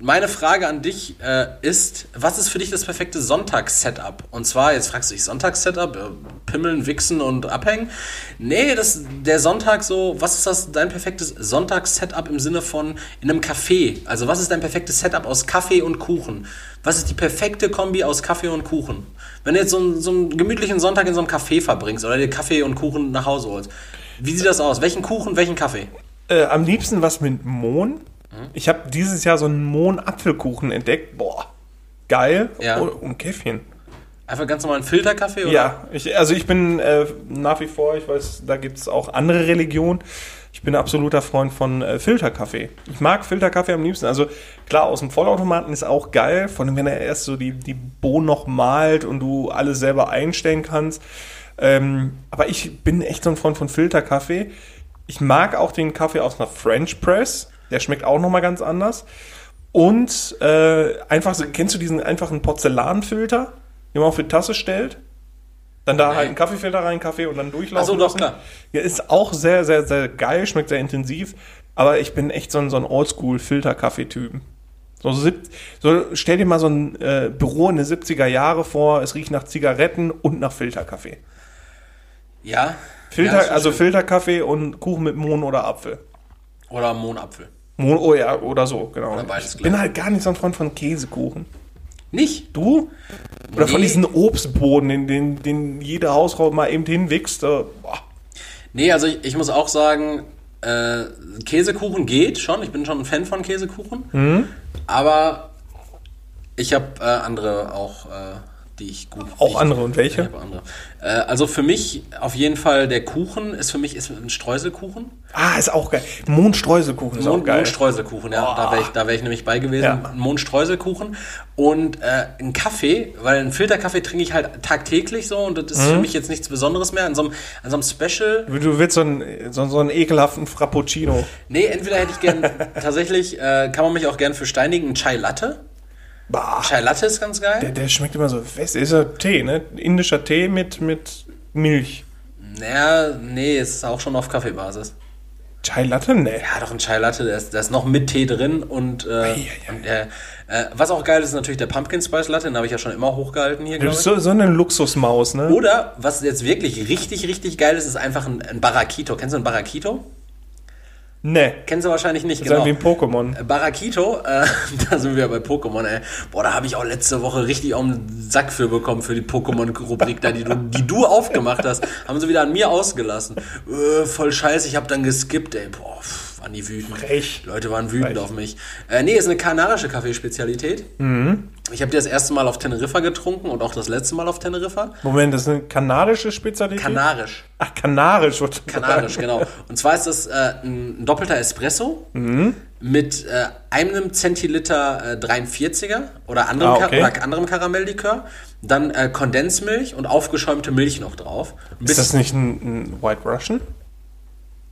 Meine Frage an dich äh, ist, was ist für dich das perfekte Sonntags-Setup? Und zwar, jetzt fragst du dich, Sonntags-Setup, äh, pimmeln, wichsen und abhängen? Nee, das, der Sonntag so, was ist das, dein perfektes Sonntags-Setup im Sinne von in einem Café? Also was ist dein perfektes Setup aus Kaffee und Kuchen? Was ist die perfekte Kombi aus Kaffee und Kuchen? Wenn du jetzt so, einen- so einen gemütlichen Sonntag in so einem Café verbringst oder dir Kaffee und Kuchen nach Hause holst, wie sieht das aus? Welchen Kuchen, welchen Kaffee? Äh, am liebsten was mit Mohn. Mhm. Ich habe dieses Jahr so einen Mohn-Apfelkuchen entdeckt. Boah, geil. Ja. Und, und Käffchen. Einfach ganz normalen Filterkaffee? Oder? Ja, ich, also ich bin äh, nach wie vor, ich weiß, da gibt es auch andere Religionen. Ich bin absoluter Freund von äh, Filterkaffee. Ich mag Filterkaffee am liebsten. Also klar, aus dem Vollautomaten ist auch geil, von dem, wenn er erst so die, die Bohnen noch malt und du alles selber einstellen kannst. Ähm, aber ich bin echt so ein Freund von Filterkaffee. Ich mag auch den Kaffee aus einer French Press. Der schmeckt auch nochmal ganz anders. Und äh, einfach, so, kennst du diesen einfachen Porzellanfilter, den man auf die Tasse stellt? Dann da halt einen Kaffeefilter rein, Kaffee und dann durchlaufen. Ach so, doch, klar. Ja, ist auch sehr, sehr, sehr geil, schmeckt sehr intensiv. Aber ich bin echt so ein, so ein Oldschool-Filter-Kaffee-Typen. So, so, stell dir mal so ein äh, Büro in den 70er Jahre vor, es riecht nach Zigaretten und nach Filterkaffee. Ja. Filter, ja, also. Filterkaffee und Kuchen mit Mohn oder Apfel. Oder Mohnapfel. Mohn, oh ja, oder so, genau. Oder beides ich bin halt gar nicht so ein Freund von Käsekuchen. Nicht? Du? Oder von Nee. diesen Obstboden, den, den, den jede Hausfrau mal eben hinwichst. Äh. Nee, also ich, ich muss auch sagen, äh, Käsekuchen geht schon. Ich bin schon ein Fan von Käsekuchen. Mhm. Aber ich habe äh, andere auch, äh, die ich gut. Auch ich, andere. Und Ich welche? habe andere. Äh, also für mich auf jeden Fall der Kuchen ist für mich ist ein Streuselkuchen. Ah, ist auch geil. Mondstreuselkuchen ist auch geil. Mondstreuselkuchen, ja. Da wäre ich, da wär ich nämlich bei gewesen. Ja. Mondstreuselkuchen und äh, ein Kaffee, weil einen Filterkaffee trinke ich halt tagtäglich so und das ist Mhm. für mich jetzt nichts Besonderes mehr. An so einem, an so einem Special, Du willst so einen, so, so einen ekelhaften Frappuccino. nee, entweder hätte ich gern, tatsächlich äh, kann man mich auch gern für steinigen, Chai Latte. Bah, Chai Latte ist ganz geil. der, der schmeckt immer so fest. Ist ja Tee, ne? Indischer Tee mit, mit Milch. Naja, nee, ist auch schon auf Kaffeebasis. Chai Latte? Ne. Ja, doch ein Chai Latte, da ist, da ist noch mit Tee drin und, äh, Eieiei. und äh, äh, was auch geil ist, ist natürlich der Pumpkin Spice Latte, den habe ich ja schon immer hochgehalten hier, Du bist so, so eine Luxusmaus, ne? Oder, was jetzt wirklich richtig, richtig geil ist, ist einfach ein, ein Barakito. Kennst du ein Barakito? Ne. Kennst du wahrscheinlich nicht, Genau. genau. wie ein Pokémon. Äh, Barakito, äh, da sind wir bei Pokémon, ey. Boah, da habe ich auch letzte Woche richtig auf den Sack für bekommen für die Pokémon-Rubrik da, die du, die du aufgemacht hast. Haben sie wieder an mir ausgelassen. Äh, voll scheiße, ich habe dann geskippt, ey. Boah, pff, waren die wütend. Frech. Leute waren wütend Frech. auf mich. Äh, nee, ist eine kanarische Kaffeespezialität. Mhm. Ich habe die das erste Mal auf Teneriffa getrunken und auch das letzte Mal auf Teneriffa. Moment, das ist eine kanadische Spezialität? Kanarisch. Ach, kanarisch. Kanarisch, sagen. genau. Und zwar ist das äh, ein, doppelter Espresso Mhm. mit äh, einem Zentiliter äh, 43er oder anderem, Ah, okay. Ka oder anderem Karamelllikör, dann äh, Kondensmilch und aufgeschäumte Milch noch drauf. Ist das nicht ein, ein White Russian?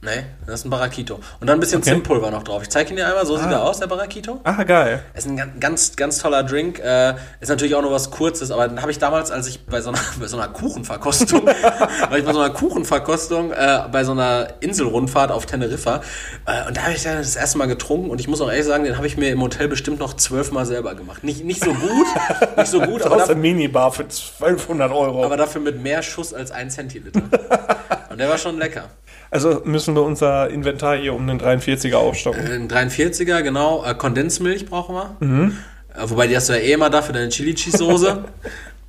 Nee, das ist ein Barakito. Und dann ein bisschen Okay. Zimtpulver noch drauf. Ich zeige ihn dir einmal, so sieht Ah. er aus, der Barakito. Ah, geil. Ist ein gan- ganz, ganz toller Drink. Äh, ist natürlich auch nur was Kurzes, aber den habe ich damals, als ich bei so einer, bei so einer Kuchenverkostung, war ich bei so einer Kuchenverkostung, äh, bei so einer Inselrundfahrt auf Teneriffa. Äh, und da habe ich dann das erste Mal getrunken und ich muss auch ehrlich sagen, den habe ich mir im Hotel bestimmt noch zwölfmal selber gemacht. Nicht, nicht so gut, nicht so gut, aber, Aus der Minibar für 1200 Euro. aber dafür mit mehr Schuss als ein Zentiliter. Und der war schon lecker. Also müssen wir unser Inventar hier um den 43er aufstocken. Ein 43er, genau. Äh, Kondensmilch brauchen wir. Mhm. Äh, wobei die hast du ja eh immer da für deine Chili Cheese Soße.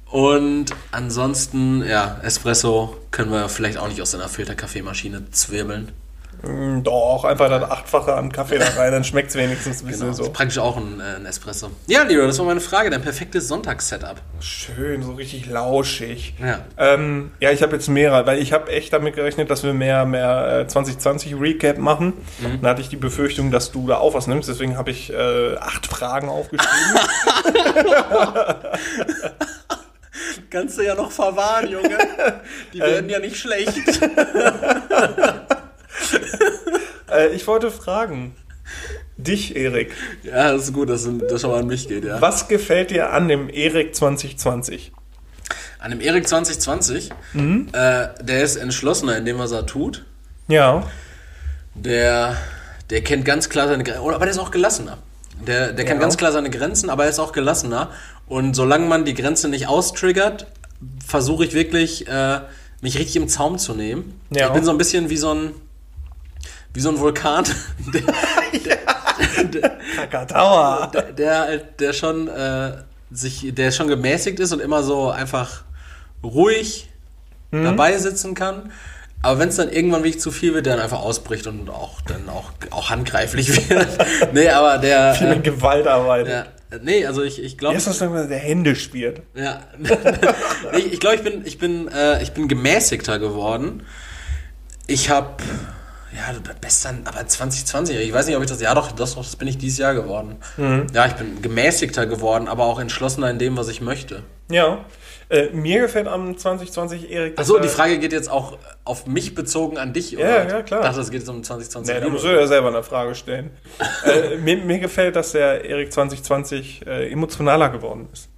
Und ansonsten, ja, Espresso können wir vielleicht auch nicht aus einer Filterkaffeemaschine zwirbeln. Mm, Doch, einfach das Achtfache an Kaffee da rein, dann schmeckt es wenigstens ein bisschen Genau, so. ist praktisch auch ein, äh, ein Espresso. Ja, Leo, das war meine Frage. Dein perfektes Sonntagssetup. Schön, so richtig lauschig. Ja. Ähm, ja, ich habe jetzt mehrere, weil ich habe echt damit gerechnet, dass wir mehr, mehr äh, 2020 Recap machen. Mhm. Dann hatte ich die Befürchtung, dass du da auch was nimmst, deswegen habe ich äh, acht Fragen aufgeschrieben. Kannst du ja noch verwahren, Junge. Die werden ja nicht schlecht. äh, ich wollte fragen, dich, Erik, Ja, das ist gut, dass das schon mal an mich geht, ja. was gefällt dir an dem Erik 2020? An dem Erik 2020, äh, der ist entschlossener in dem, was er tut. Ja, Der, der kennt ganz klar seine Grenzen, aber der ist auch gelassener. Der, der kennt Ja. ganz klar seine Grenzen, aber er ist auch gelassener. Und solange man die Grenze nicht austriggert, versuche ich wirklich, äh, mich richtig im Zaum zu nehmen. Ja. Ich bin so ein bisschen wie so ein, wie so ein Vulkan, der, Krakatoa. der, der, halt- der schon äh, sich, der schon gemäßigt ist und immer so einfach ruhig Mhm. dabei sitzen kann. Aber wenn es dann irgendwann wirklich zu viel wird, der dann einfach ausbricht und auch dann auch, auch handgreiflich wird. nee, aber der. Viel mit Äh, Gewalt arbeitet. ja, nee, also ich, ich glaube. Das denn, wenn der Hände spielt? Ja. ich ich glaube, ich bin, ich, bin, äh, ich bin gemäßigter geworden. Ich habe, ja, das Beste, an- aber 2020, ich weiß nicht, ob ich das, ja doch, das, das bin ich dieses Jahr geworden. Ja, ich bin gemäßigter geworden, aber auch entschlossener in dem, was ich möchte. Ja. Äh, mir gefällt am 2020 Erik. Achso, die Frage geht jetzt auch auf mich bezogen an dich, Ja, oder? ja, klar. Ich dachte, es geht jetzt um 2020. Nee, da musst du ja selber eine Frage stellen. äh, mir, mir gefällt, dass der Erik 2020 äh, emotionaler geworden ist.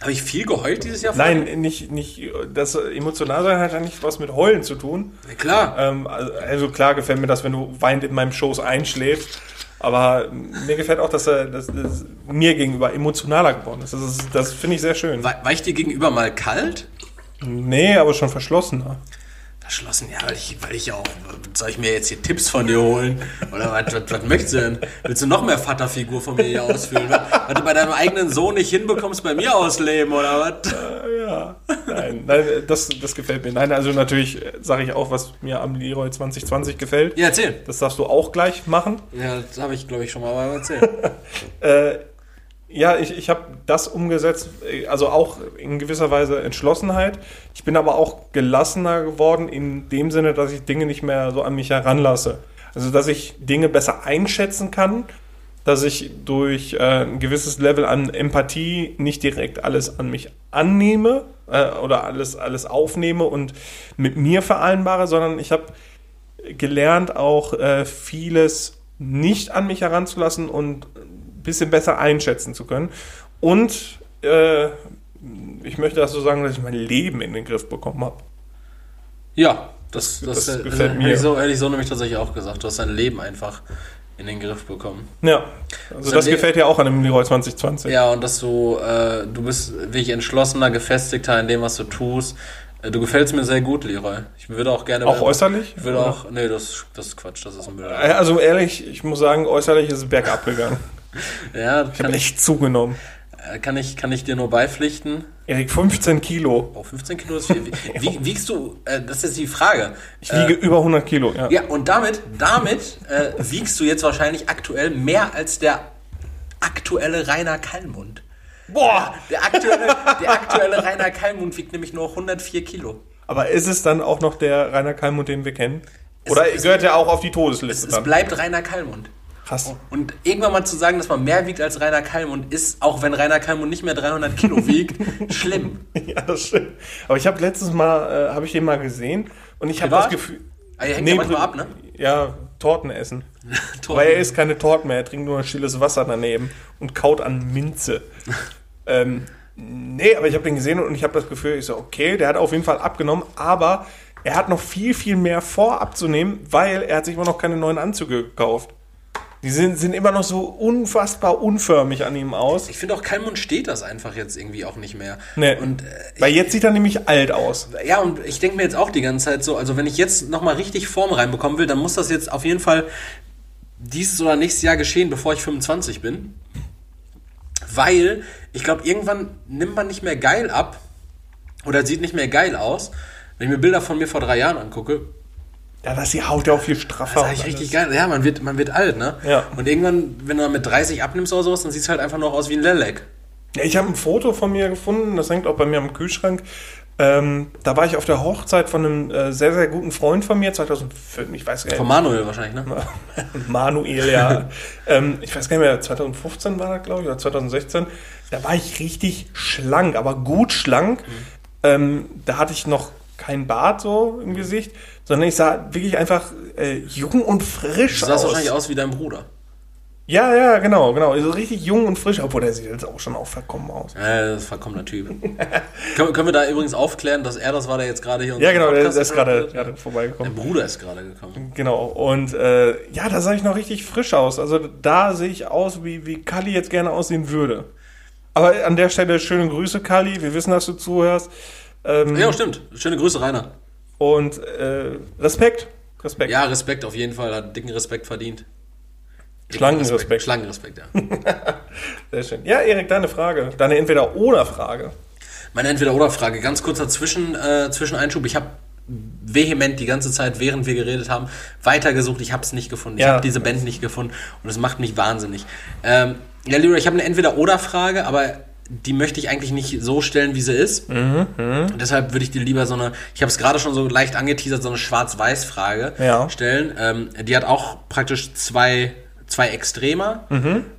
Habe ich viel geheult dieses Jahr? Nein, nicht, nicht, das emotional sein hat ja nicht was mit Heulen zu tun. Ja, Klar. Ähm, also, also klar gefällt mir das, wenn du weinend in meinem Shows einschläfst. Aber mir gefällt auch, dass er dass, dass mir gegenüber emotionaler geworden ist. Das, ist, das finde ich sehr schön. War, war ich dir gegenüber mal kalt? Nee, aber schon verschlossener. Verschlossen, ja, weil ich, weil ich auch. Soll ich mir jetzt hier Tipps von dir holen? Oder was, was, was möchtest du denn? Willst du noch mehr Vaterfigur von mir hier ausfüllen? Was, was du bei deinem eigenen Sohn nicht hinbekommst, bei mir ausleben, oder was? Ja, nein, nein das, das gefällt mir. Nein, also natürlich sage ich auch, was mir am Leroy 2020 gefällt. Ja, erzähl. Das darfst du auch gleich machen. Ja, das habe ich, glaube ich, schon mal erzählt. Äh, ja, ich, ich habe das umgesetzt, äh, also auch in gewisser Weise Entschlossenheit. Ich bin aber auch gelassener geworden in dem Sinne, dass ich Dinge nicht mehr so an mich heranlasse. Also, dass ich Dinge besser einschätzen kann, dass ich durch äh, ein gewisses Level an Empathie nicht direkt alles an mich annehme äh, oder alles, alles aufnehme und mit mir vereinbare, sondern ich habe gelernt, auch äh, vieles nicht an mich heranzulassen und bisschen besser einschätzen zu können. Und äh, ich möchte das so sagen, dass ich mein Leben in den Griff bekommen habe. Ja, das, das, Das äh, gefällt hätte mir. Ich so, hätte ich so nämlich tatsächlich auch gesagt. Du hast dein Leben einfach in den Griff bekommen. Ja, also das Le- gefällt dir auch an dem Leroy 2020. Ja, und dass du, äh, du bist wirklich entschlossener, gefestigter in dem, was du tust. Äh, Du gefällst mir sehr gut, Leroy. Ich würde auch gerne. Auch äußerlich? Ich würde auch. Nee, das, das ist Quatsch, das ist ein Müll. Äh, Also ehrlich, ich muss sagen, äußerlich ist es bergab gegangen. Ja, Ich habe kann, echt zugenommen. äh, kann, ich, kann ich dir nur beipflichten. Erik, 15 Kilo. Oh, 15 Kilo ist viel. Wie, wie, wiegst du, äh, das ist die Frage. Ich wiege über 100 Kilo, ja. Ja, und damit, damit äh, wiegst du jetzt wahrscheinlich aktuell mehr als der aktuelle Rainer Kallmund. Boah! Der aktuelle, der aktuelle Rainer Kallmund wiegt nämlich nur 104 Kilo. Aber ist es dann auch noch der Rainer Kalmund, den wir kennen? Oder es- gehört er auch auf die Todesliste Es dann? bleibt Rainer Kallmund. Krass. Und irgendwann mal zu sagen, dass man mehr wiegt als Rainer Kallmund, ist, auch wenn Rainer Kallmund nicht mehr 300 Kilo wiegt, schlimm. Ja, das stimmt. Aber ich habe letztes Mal, äh, habe ich den mal gesehen und ich habe das Gefühl... Ah, ihr hängt ja manchmal ab, ne? Ja, Torten essen. Torten. Weil er isst keine Torten mehr, er trinkt nur stilles Wasser daneben und kaut an Minze. ähm, nee, aber ich habe den gesehen und ich habe das Gefühl, ich so, okay, der hat auf jeden Fall abgenommen, aber er hat noch viel, viel mehr vor abzunehmen, weil er hat sich immer noch keine neuen Anzüge gekauft. Die sind, sind immer noch so unfassbar unförmig an ihm aus. Ich finde auch Kallmund steht das einfach jetzt irgendwie auch nicht mehr. Nee. Und äh, Weil jetzt sieht er nämlich alt aus. Ja, und ich denke mir jetzt auch die ganze Zeit so, also wenn ich jetzt nochmal richtig Form reinbekommen will, dann muss das jetzt auf jeden Fall dieses oder nächstes Jahr geschehen, bevor ich 25 bin. Weil ich glaube, irgendwann nimmt man nicht mehr geil ab, Oder sieht nicht mehr geil aus. Wenn ich mir Bilder von mir vor drei Jahren angucke, Ja, das die Haut ja auch viel straffer. das ist eigentlich richtig geil. Ja, man wird, man wird alt, ne? Ja. Und irgendwann, wenn du dann mit 30 abnimmst oder sowas, dann sieht es halt einfach noch aus wie ein Lelek. Ja, ich habe ein Foto von mir gefunden, das hängt auch bei mir am Kühlschrank. Ähm, da war ich auf der Hochzeit von einem äh, sehr, sehr guten Freund von mir, 2005, ich weiß gar Von nicht. Manuel wahrscheinlich, ne? Manuel, ja. ähm, ich weiß gar nicht mehr, 2015 war das, glaube ich, oder 2016. Da war ich richtig schlank, aber gut schlank. Ähm, da hatte ich noch kein Bart so im Gesicht, sondern ich sah wirklich einfach äh, jung und frisch Du sahst aus. wahrscheinlich aus wie dein Bruder. Ja, ja, genau, genau. So richtig jung und frisch, obwohl der sieht jetzt auch schon auch verkommen aus. Äh, das ist ein verkommener Typ. können, können wir da übrigens aufklären, dass er das war, der jetzt gerade hier Ja, genau, der, Podcast der ist gerade vorbeigekommen. Dein Bruder ist gerade gekommen. Genau. Und äh, ja, da sah ich noch richtig frisch aus. Also da sehe ich aus, wie, wie Kali jetzt gerne aussehen würde. Aber an der Stelle schöne Grüße, Kali. Wir wissen, dass du zuhörst. Ähm, Ja, stimmt. Schöne Grüße, Rainer. Und äh, Respekt. Respekt. Ja, Respekt auf jeden Fall. Hat dicken Respekt verdient. Schlangenrespekt. Schlangenrespekt, ja. Sehr schön. Ja, Erik, deine Frage. Deine Entweder-Oder-Frage. Meine Entweder-Oder-Frage. Ganz kurzer Zwischen, äh, Zwischeneinschub. Ich habe vehement die ganze Zeit, während wir geredet haben, weitergesucht. Ich habe es nicht gefunden. Ich Ja. habe diese Band nicht gefunden und es macht mich wahnsinnig. Ähm, ja, Leroy, ich habe eine Entweder-Oder-Frage, aber die möchte ich eigentlich nicht so stellen, wie sie ist. Und deshalb würde ich dir lieber so eine, ich habe es gerade schon so leicht angeteasert, so eine Schwarz-Weiß-Frage Ja. stellen. Ähm, die hat auch praktisch zwei, zwei Extremer,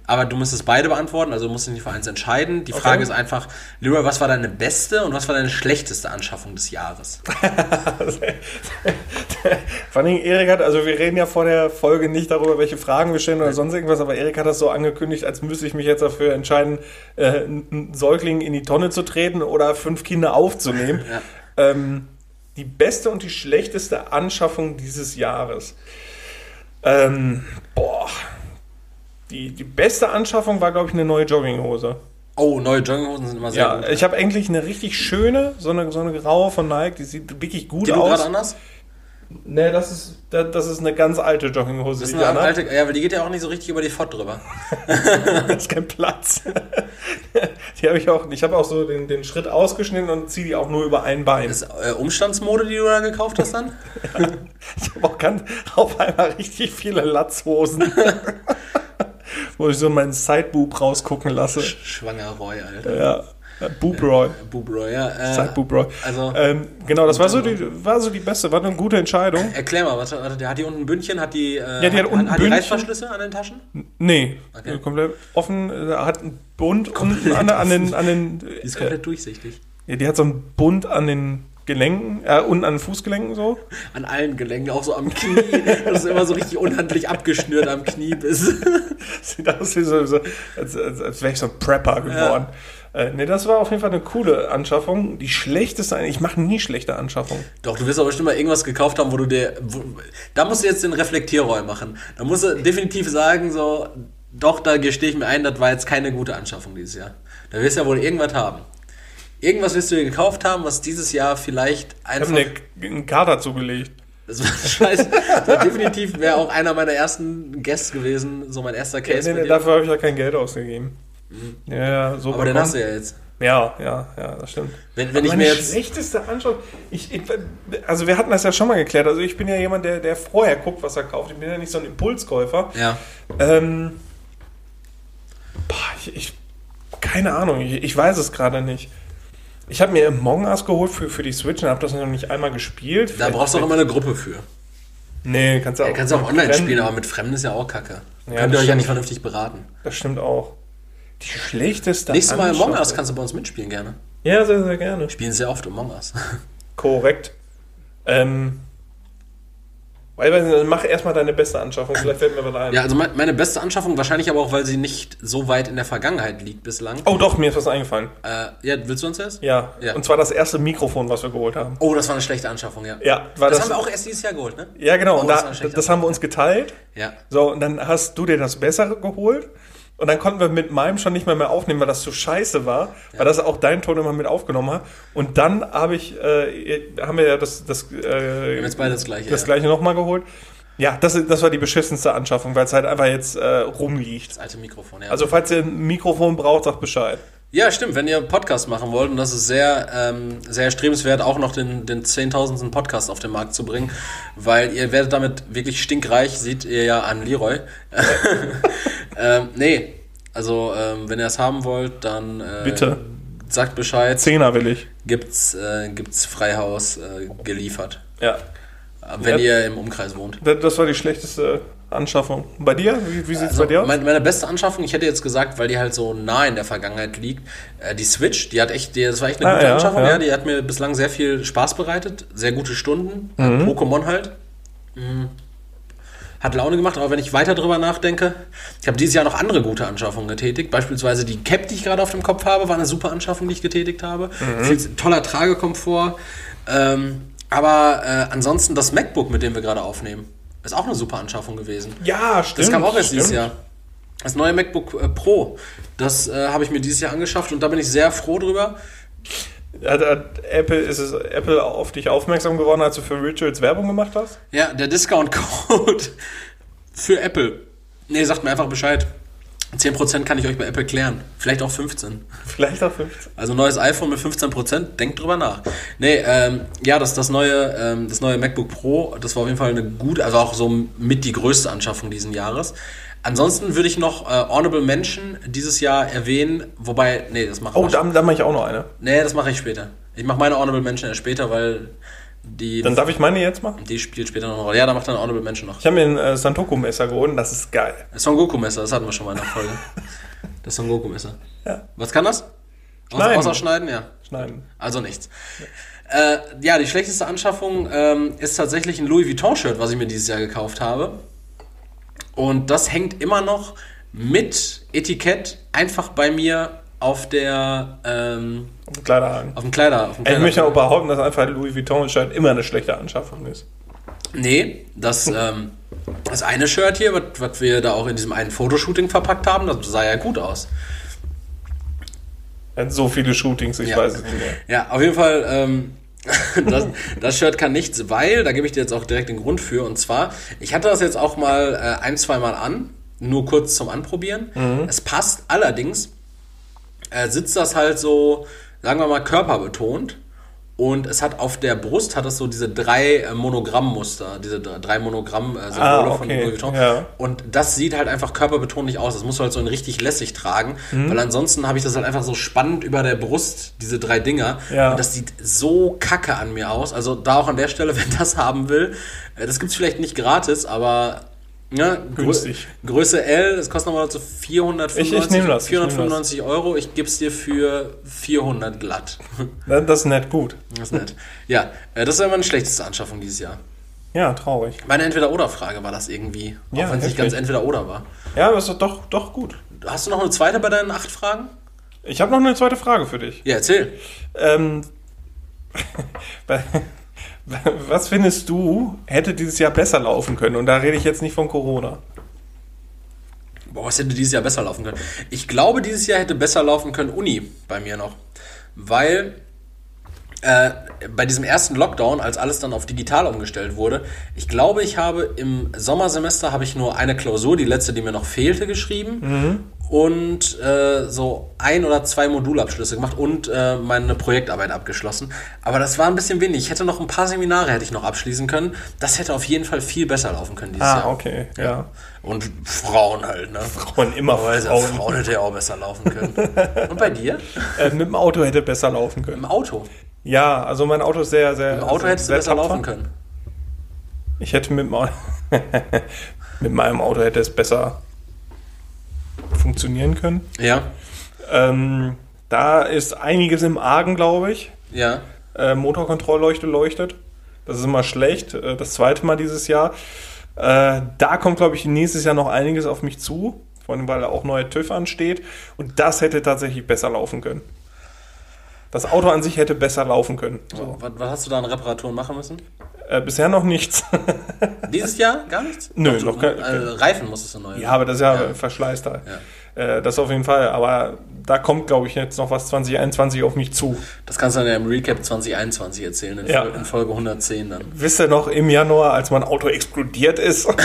aber du musst es beide beantworten, also du musst dich nicht für eins entscheiden. Die Frage ist einfach, Leroy, was war deine beste und was war deine schlechteste Anschaffung des Jahres? Vor allem Erik hat, also wir reden ja vor der Folge nicht darüber, welche Fragen wir stellen oder sonst irgendwas, aber Erik hat das so angekündigt, als müsste ich mich jetzt dafür entscheiden, äh, einen Säugling in die Tonne zu treten oder fünf Kinder aufzunehmen. Ja. ähm, die beste und die schlechteste Anschaffung dieses Jahres. Ähm, boah. Die, die beste Anschaffung war, glaube ich, eine neue Jogginghose. Oh, neue Jogginghosen sind immer sehr Ja, gut. ich habe eigentlich eine richtig schöne, so eine, so eine graue von Nike, die sieht wirklich gut die aus. gerade anders? Nee, das ist, das, ist eine ganz alte Jogginghose. Das ist die eine die alte, ja, weil die geht ja auch nicht so richtig über die Fott drüber. Da ist kein Platz. die habe ich auch, ich habe auch so den, den Schritt ausgeschnitten und ziehe die auch nur über ein Bein. Das ist äh, Umstandsmode, die du da gekauft hast dann? Ich habe auch ganz, auf einmal richtig viele Latzhosen. Wo ich so meinen Sideboob rausgucken lasse. Schwanger Roy, Alter. Ja. Boob Roy. Bubroy, ja. Äh, Sideboob Roy. Also, Ähm, genau, das war so, die, war so die beste, war eine gute Entscheidung. erklär mal, was, warte, der hat die unten ein Bündchen, hat die, äh, Ja, die hat unten hat die. Reißverschlüsse an den Taschen? Nee, Okay. komplett offen. äh, Hat einen Bund unten an, an den, an den Die ist äh, komplett durchsichtig. ja, die hat so einen Bund an den Gelenken, äh, unten an den Fußgelenken so. An allen Gelenken, auch so am Knie. das ist immer so richtig unhandlich abgeschnürt am Knie bis. Sieht aus wie so, so als, als, als wäre ich so ein Prepper geworden. Äh, nee, das war auf jeden Fall eine coole Anschaffung. Die schlechteste, ich mache nie schlechte Anschaffungen. Doch, du wirst aber bestimmt mal irgendwas gekauft haben, wo du dir. Wo, da musst du jetzt den Reflektierroll machen. Da musst du definitiv sagen, so, doch, da gestehe ich mir ein, das war jetzt keine gute Anschaffung dieses Jahr. Da wirst du ja wohl irgendwas haben. Irgendwas wirst du dir gekauft haben, was dieses Jahr vielleicht Ich habe einfach. mir einen Kader zugelegt. Das war scheiße. Das definitiv wäre auch einer meiner ersten Guests gewesen, so mein erster Case. Nee, mit nee, dir. dafür habe ich ja kein Geld ausgegeben. Ja, ja, so aber den hast du ja jetzt. Ja, ja, ja, das stimmt. Wenn, wenn ich mir jetzt. schlechteste Anschaffung. Ich, ich, also wir hatten das ja schon mal geklärt. Also ich bin ja jemand, der, der vorher guckt, was er kauft. Ich bin ja nicht so ein Impulskäufer. Ja. Ähm, boah, ich, ich, keine Ahnung, ich, ich weiß es gerade nicht. Ich habe mir Among Us geholt für, für die Switch und habe das noch nicht einmal gespielt. Da brauchst du auch immer eine Gruppe für. Nee, kannst du auch. Ja, kannst du auch online Fremden. spielen, aber mit Fremden ist ja auch kacke. Ja, Könnt ihr euch ja nicht stimmt. vernünftig beraten. Das stimmt auch. Die schlechteste Nächstes Mal Among Us kannst du bei uns mitspielen gerne. Ja, sehr, sehr gerne. Spielen sehr oft Among Us. Korrekt. Ähm, weil, mach erstmal deine beste Anschaffung, vielleicht fällt mir was ein. Ja, also me- meine beste Anschaffung, wahrscheinlich aber auch, weil sie nicht so weit in der Vergangenheit liegt bislang. Oh doch, mir ist was eingefallen. Äh, ja, willst du uns jetzt? Ja. Ja. Und zwar das erste Mikrofon, was wir geholt haben. Oh, das war eine schlechte Anschaffung, ja. Ja, war Das, das. haben wir auch erst dieses Jahr geholt, ne? ja, genau. Oh, und das da, das, schlechte haben wir uns geteilt. Ja. So, und dann hast du dir das Bessere geholt. Und dann konnten wir mit meinem schon nicht mehr, mehr aufnehmen, weil das zu scheiße war, weil das auch dein Ton immer mit aufgenommen hat. Und dann habe ich, äh, haben wir ja das, das, äh, Wir jetzt beide das gleiche. das ja. gleiche nochmal geholt. Ja, das, das war die beschissenste Anschaffung, weil es halt einfach jetzt äh, rumliegt. Das alte Mikrofon, ja. Also falls ihr ein Mikrofon braucht, sagt Bescheid. Ja, stimmt. Wenn ihr einen Podcast machen wollt, und das ist sehr, ähm, sehr erstrebenswert, auch noch den, den 10.000. Podcast auf den Markt zu bringen, weil ihr werdet damit wirklich stinkreich, seht ihr ja an Leroy. ähm, nee, also ähm, wenn ihr es haben wollt, dann äh, Bitte. sagt Bescheid. Zehner will ich. Gibt's, äh, gibt's Freihaus äh, geliefert. Ja. Wenn Ja. ihr im Umkreis wohnt. Das war die schlechteste Anschaffung. Bei dir? Wie, wie sieht's Also, bei dir aus? mein, meine beste Anschaffung, ich hätte jetzt gesagt, weil die halt so nah in der Vergangenheit liegt, äh, die Switch, die hat echt, die, das war echt eine Ah, gute ja, Anschaffung, ja. ja. die hat mir bislang sehr viel Spaß bereitet, sehr gute Stunden, äh, Mhm. Pokémon halt. Mhm. Hat Laune gemacht, aber wenn ich weiter drüber nachdenke, ich habe dieses Jahr noch andere gute Anschaffungen getätigt. Beispielsweise die Cap, die ich gerade auf dem Kopf habe, war eine super Anschaffung, die ich getätigt habe. Mhm. Viel, toller Tragekomfort. Ähm, aber äh, ansonsten das MacBook, mit dem wir gerade aufnehmen, ist auch eine super Anschaffung gewesen. ja, stimmt. Das kam auch erst dieses stimmt. Jahr. Das neue MacBook äh, Pro, das äh, habe ich mir dieses Jahr angeschafft und da bin ich sehr froh drüber. Hat, hat Apple, ist es Apple auf dich aufmerksam geworden, als du für Rituals Werbung gemacht hast? Ja, der Discount-Code für Apple. Nee, sagt mir einfach Bescheid. 10% kann ich euch bei Apple klären. Vielleicht auch 15. Vielleicht auch 15. Also neues iPhone mit 15%, denkt drüber nach. Nee, ähm, ja, das, das, neue, ähm, das neue MacBook Pro, das war auf jeden Fall eine gute, also auch so mit die größte Anschaffung diesen Jahres. Ansonsten würde ich noch äh, Honorable Mention dieses Jahr erwähnen, wobei, nee, das mache Oh, da, da mache ich auch noch eine. Nee, das mache ich später. Ich mache meine Honorable Mention erst später, weil die, Dann darf ich meine jetzt machen? die spielt später noch eine Rolle. Ja, da macht dann Honorable Mention noch. Ich habe mir ein äh, Santoku-Messer geholt das ist geil. Das Son Goku-Messer, das hatten wir schon mal in der Folge. Das Son Goku-Messer. Ja. Was kann das? Außer, Schneiden. außer schneiden, ja. Schneiden. Also nichts. Äh, ja, die schlechteste Anschaffung ähm, ist tatsächlich ein Louis Vuitton-Shirt, was ich mir dieses Jahr gekauft habe. Und das hängt immer noch mit Etikett einfach bei mir auf der ähm, Auf dem Kleiderhaken. auf dem Kleider. Auf dem Ich Kleider möchte auch behaupten, dass einfach Louis Vuitton-Shirt immer eine schlechte Anschaffung ist. Nee, das, ähm, das eine Shirt hier, was, wir da auch in diesem einen Fotoshooting verpackt haben, das sah ja gut aus. So viele Shootings, ich Ja. weiß es nicht mehr. Ja, auf jeden Fall, ähm, das, das Shirt kann nichts, weil, da gebe ich dir jetzt auch direkt den Grund für, und zwar, ich hatte das jetzt auch mal äh, ein, zwei Mal an, nur kurz zum Anprobieren. Es passt allerdings, äh, sitzt das halt so, sagen wir mal, körperbetont. Und es hat auf der Brust hat es so diese drei äh, Monogrammmuster, diese dr- drei Monogramm-Symbole Ah, von okay, Louis Vuitton. ja. Und das sieht halt einfach körperbetont nicht aus. Das musst du halt so richtig lässig tragen. Mhm. Weil ansonsten habe ich das halt einfach so spannend über der Brust, diese drei Dinger. Ja. Und das sieht so kacke an mir aus. Also da auch an der Stelle, wenn das haben will, äh, das gibt's vielleicht nicht gratis, aber ja, Grö Günstig. Größe L, das kostet nochmal so 495, Ich- ich nehm das, ich nehm das. 495 Euro. Ich gebe es dir für 400 glatt. Das ist nett gut. Das ist nett. Ja, äh, das ist ja meine schlechteste Anschaffung dieses Jahr. Ja, traurig. Meine Entweder-Oder-Frage war das irgendwie. Ja, auch wenn es nicht ganz Entweder-Oder war. Ja, aber ist doch, doch gut. Hast du noch eine zweite bei deinen acht Fragen? Ich habe noch eine zweite Frage für dich. Ja, erzähl. Ähm, was findest du, hätte dieses Jahr besser laufen können? Und da rede ich jetzt nicht von Corona. Boah, was hätte dieses Jahr besser laufen können? Ich glaube, dieses Jahr hätte besser laufen können Uni bei mir noch. Weil äh, bei diesem ersten Lockdown, als alles dann auf digital umgestellt wurde, ich glaube, ich habe im Sommersemester habe ich nur eine Klausur, die letzte, die mir noch fehlte, geschrieben. Und äh, so ein oder zwei Modulabschlüsse gemacht und äh, meine Projektarbeit abgeschlossen. Aber das war ein bisschen wenig. Ich hätte noch ein paar Seminare hätte ich noch abschließen können. Das hätte auf jeden Fall viel besser laufen können dieses Ah, Jahr. okay, ja. Und Frauen halt, ne? Frauen immer Frauen. Frauen hätte ja auch besser laufen können. Und bei dir? Äh, mit dem Auto hätte besser laufen können. Im Auto. Ja, also mein Auto ist sehr, sehr. Im Auto sehr, hättest du besser laufen können. Ich hätte mit dem Auto. mit meinem Auto hätte es besser funktionieren können. Ja, Ähm, da ist einiges im Argen, glaube ich. ja. Äh, Motorkontrollleuchte leuchtet. Das ist immer schlecht. Äh, das zweite Mal dieses Jahr. Äh, da kommt, glaube ich, nächstes Jahr noch einiges auf mich zu. Vor allem, weil auch neuer TÜV ansteht. Und das hätte tatsächlich besser laufen können. Das Auto an sich hätte besser laufen können. So. Was, was hast du da an Reparaturen machen müssen? Äh, bisher noch nichts. Dieses Jahr gar nichts? Nö, Doch, noch kein- äh, Reifen musstest du neu. ja, aber das ist ja, Ja. Verschleiß da. Ja. Äh, das auf jeden Fall. Aber da kommt, glaube ich, jetzt noch was 2021 auf mich zu. Das kannst du dann ja im Recap 2021 erzählen, in, Ja. In Folge 110 dann. Wisst ihr noch, im Januar, als mein Auto explodiert ist?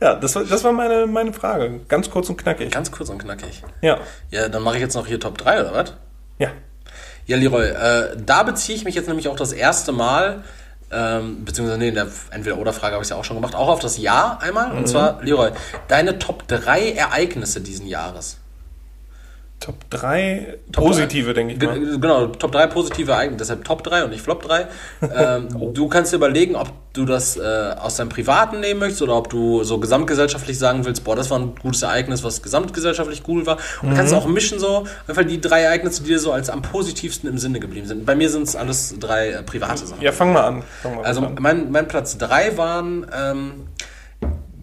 Ja, das war, das war meine, meine Frage. Ganz kurz und knackig. Ganz kurz und knackig. Ja. Ja, dann mache ich jetzt noch hier Top 3 oder was? Ja. Ja, Leroy, äh, da beziehe ich mich jetzt nämlich auch das erste Mal, ähm, beziehungsweise nee, in der Entweder-Oder-Frage habe ich es ja auch schon gemacht, auch auf das Jahr einmal. Und zwar, Leroy, deine Top 3 Ereignisse diesen Jahres. Top 3 Top positive, drei. denke ich Ge- mal. Genau, Top 3 positive Ereignisse, deshalb Top 3 und nicht Flop 3. Ähm, Oh. Du kannst dir überlegen, ob du das äh, aus deinem Privaten nehmen möchtest oder ob du so gesamtgesellschaftlich sagen willst, boah, das war ein gutes Ereignis, was gesamtgesellschaftlich cool war. Und du kannst Mhm. auch mischen so, einfach die drei Ereignisse, die dir so als am positivsten im Sinne geblieben sind. Bei mir sind es alles drei äh, private Sachen. Ja, fang mal an. Fang mal Also an. mein, mein Platz 3 waren ähm,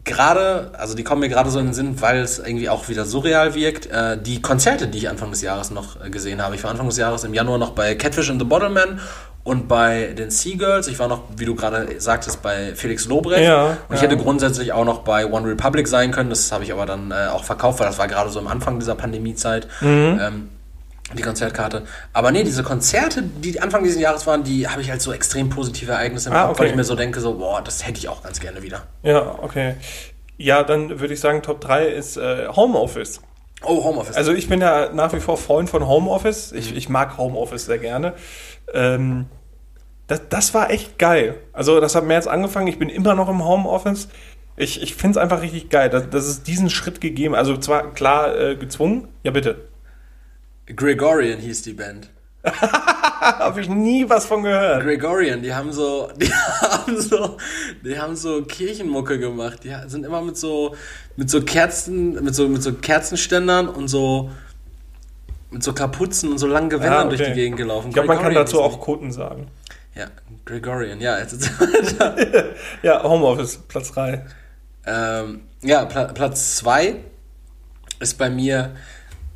gerade, also die kommen mir gerade so in den Sinn, weil es irgendwie auch wieder surreal wirkt, äh, die Konzerte, die ich Anfang des Jahres noch äh, gesehen habe. Ich war Anfang des Jahres im Januar noch bei Catfish and the Bottleman und bei den Seagirls. Ich war noch, wie du gerade sagtest, bei Felix Lobrecht. Ja, und ich ja. hätte grundsätzlich auch noch bei One Republic sein können. Das habe ich aber dann äh, auch verkauft, weil das war gerade so am Anfang dieser Pandemiezeit. Mhm. Ähm, die Konzertkarte. Aber nee, diese Konzerte, die Anfang dieses Jahres waren, die habe ich als so extrem positive Ereignisse im Ah, Kopf, weil okay. ich mir so denke, so, boah, das hätte ich auch ganz gerne wieder. Ja, okay. Ja, dann würde ich sagen, Top 3 ist äh, Homeoffice. Oh, Homeoffice. Also ich bin ja nach wie vor Freund von Homeoffice. Ich, ich mag Homeoffice sehr gerne. Ähm, das, das war echt geil. Also das hat März angefangen. Ich bin immer noch im Homeoffice. Ich, ich finde es einfach richtig geil, dass, dass es diesen Schritt gegeben Also zwar klar äh, gezwungen. Ja, bitte. Gregorian hieß die Band. Habe ich nie was von gehört. Gregorian, die haben so, die haben so, die haben so Kirchenmucke gemacht. Die sind immer mit so, mit so Kerzen, mit so, mit so Kerzenständern und so, mit so Kapuzen und so langen Gewändern Ah, okay. durch die Gegend gelaufen. Ich glaube, man kann dazu auch Koten sagen. Ja, Gregorian, ja. Jetzt, Ja, Homeoffice, Platz 3. Ähm, ja, Pla Platz 2 ist bei mir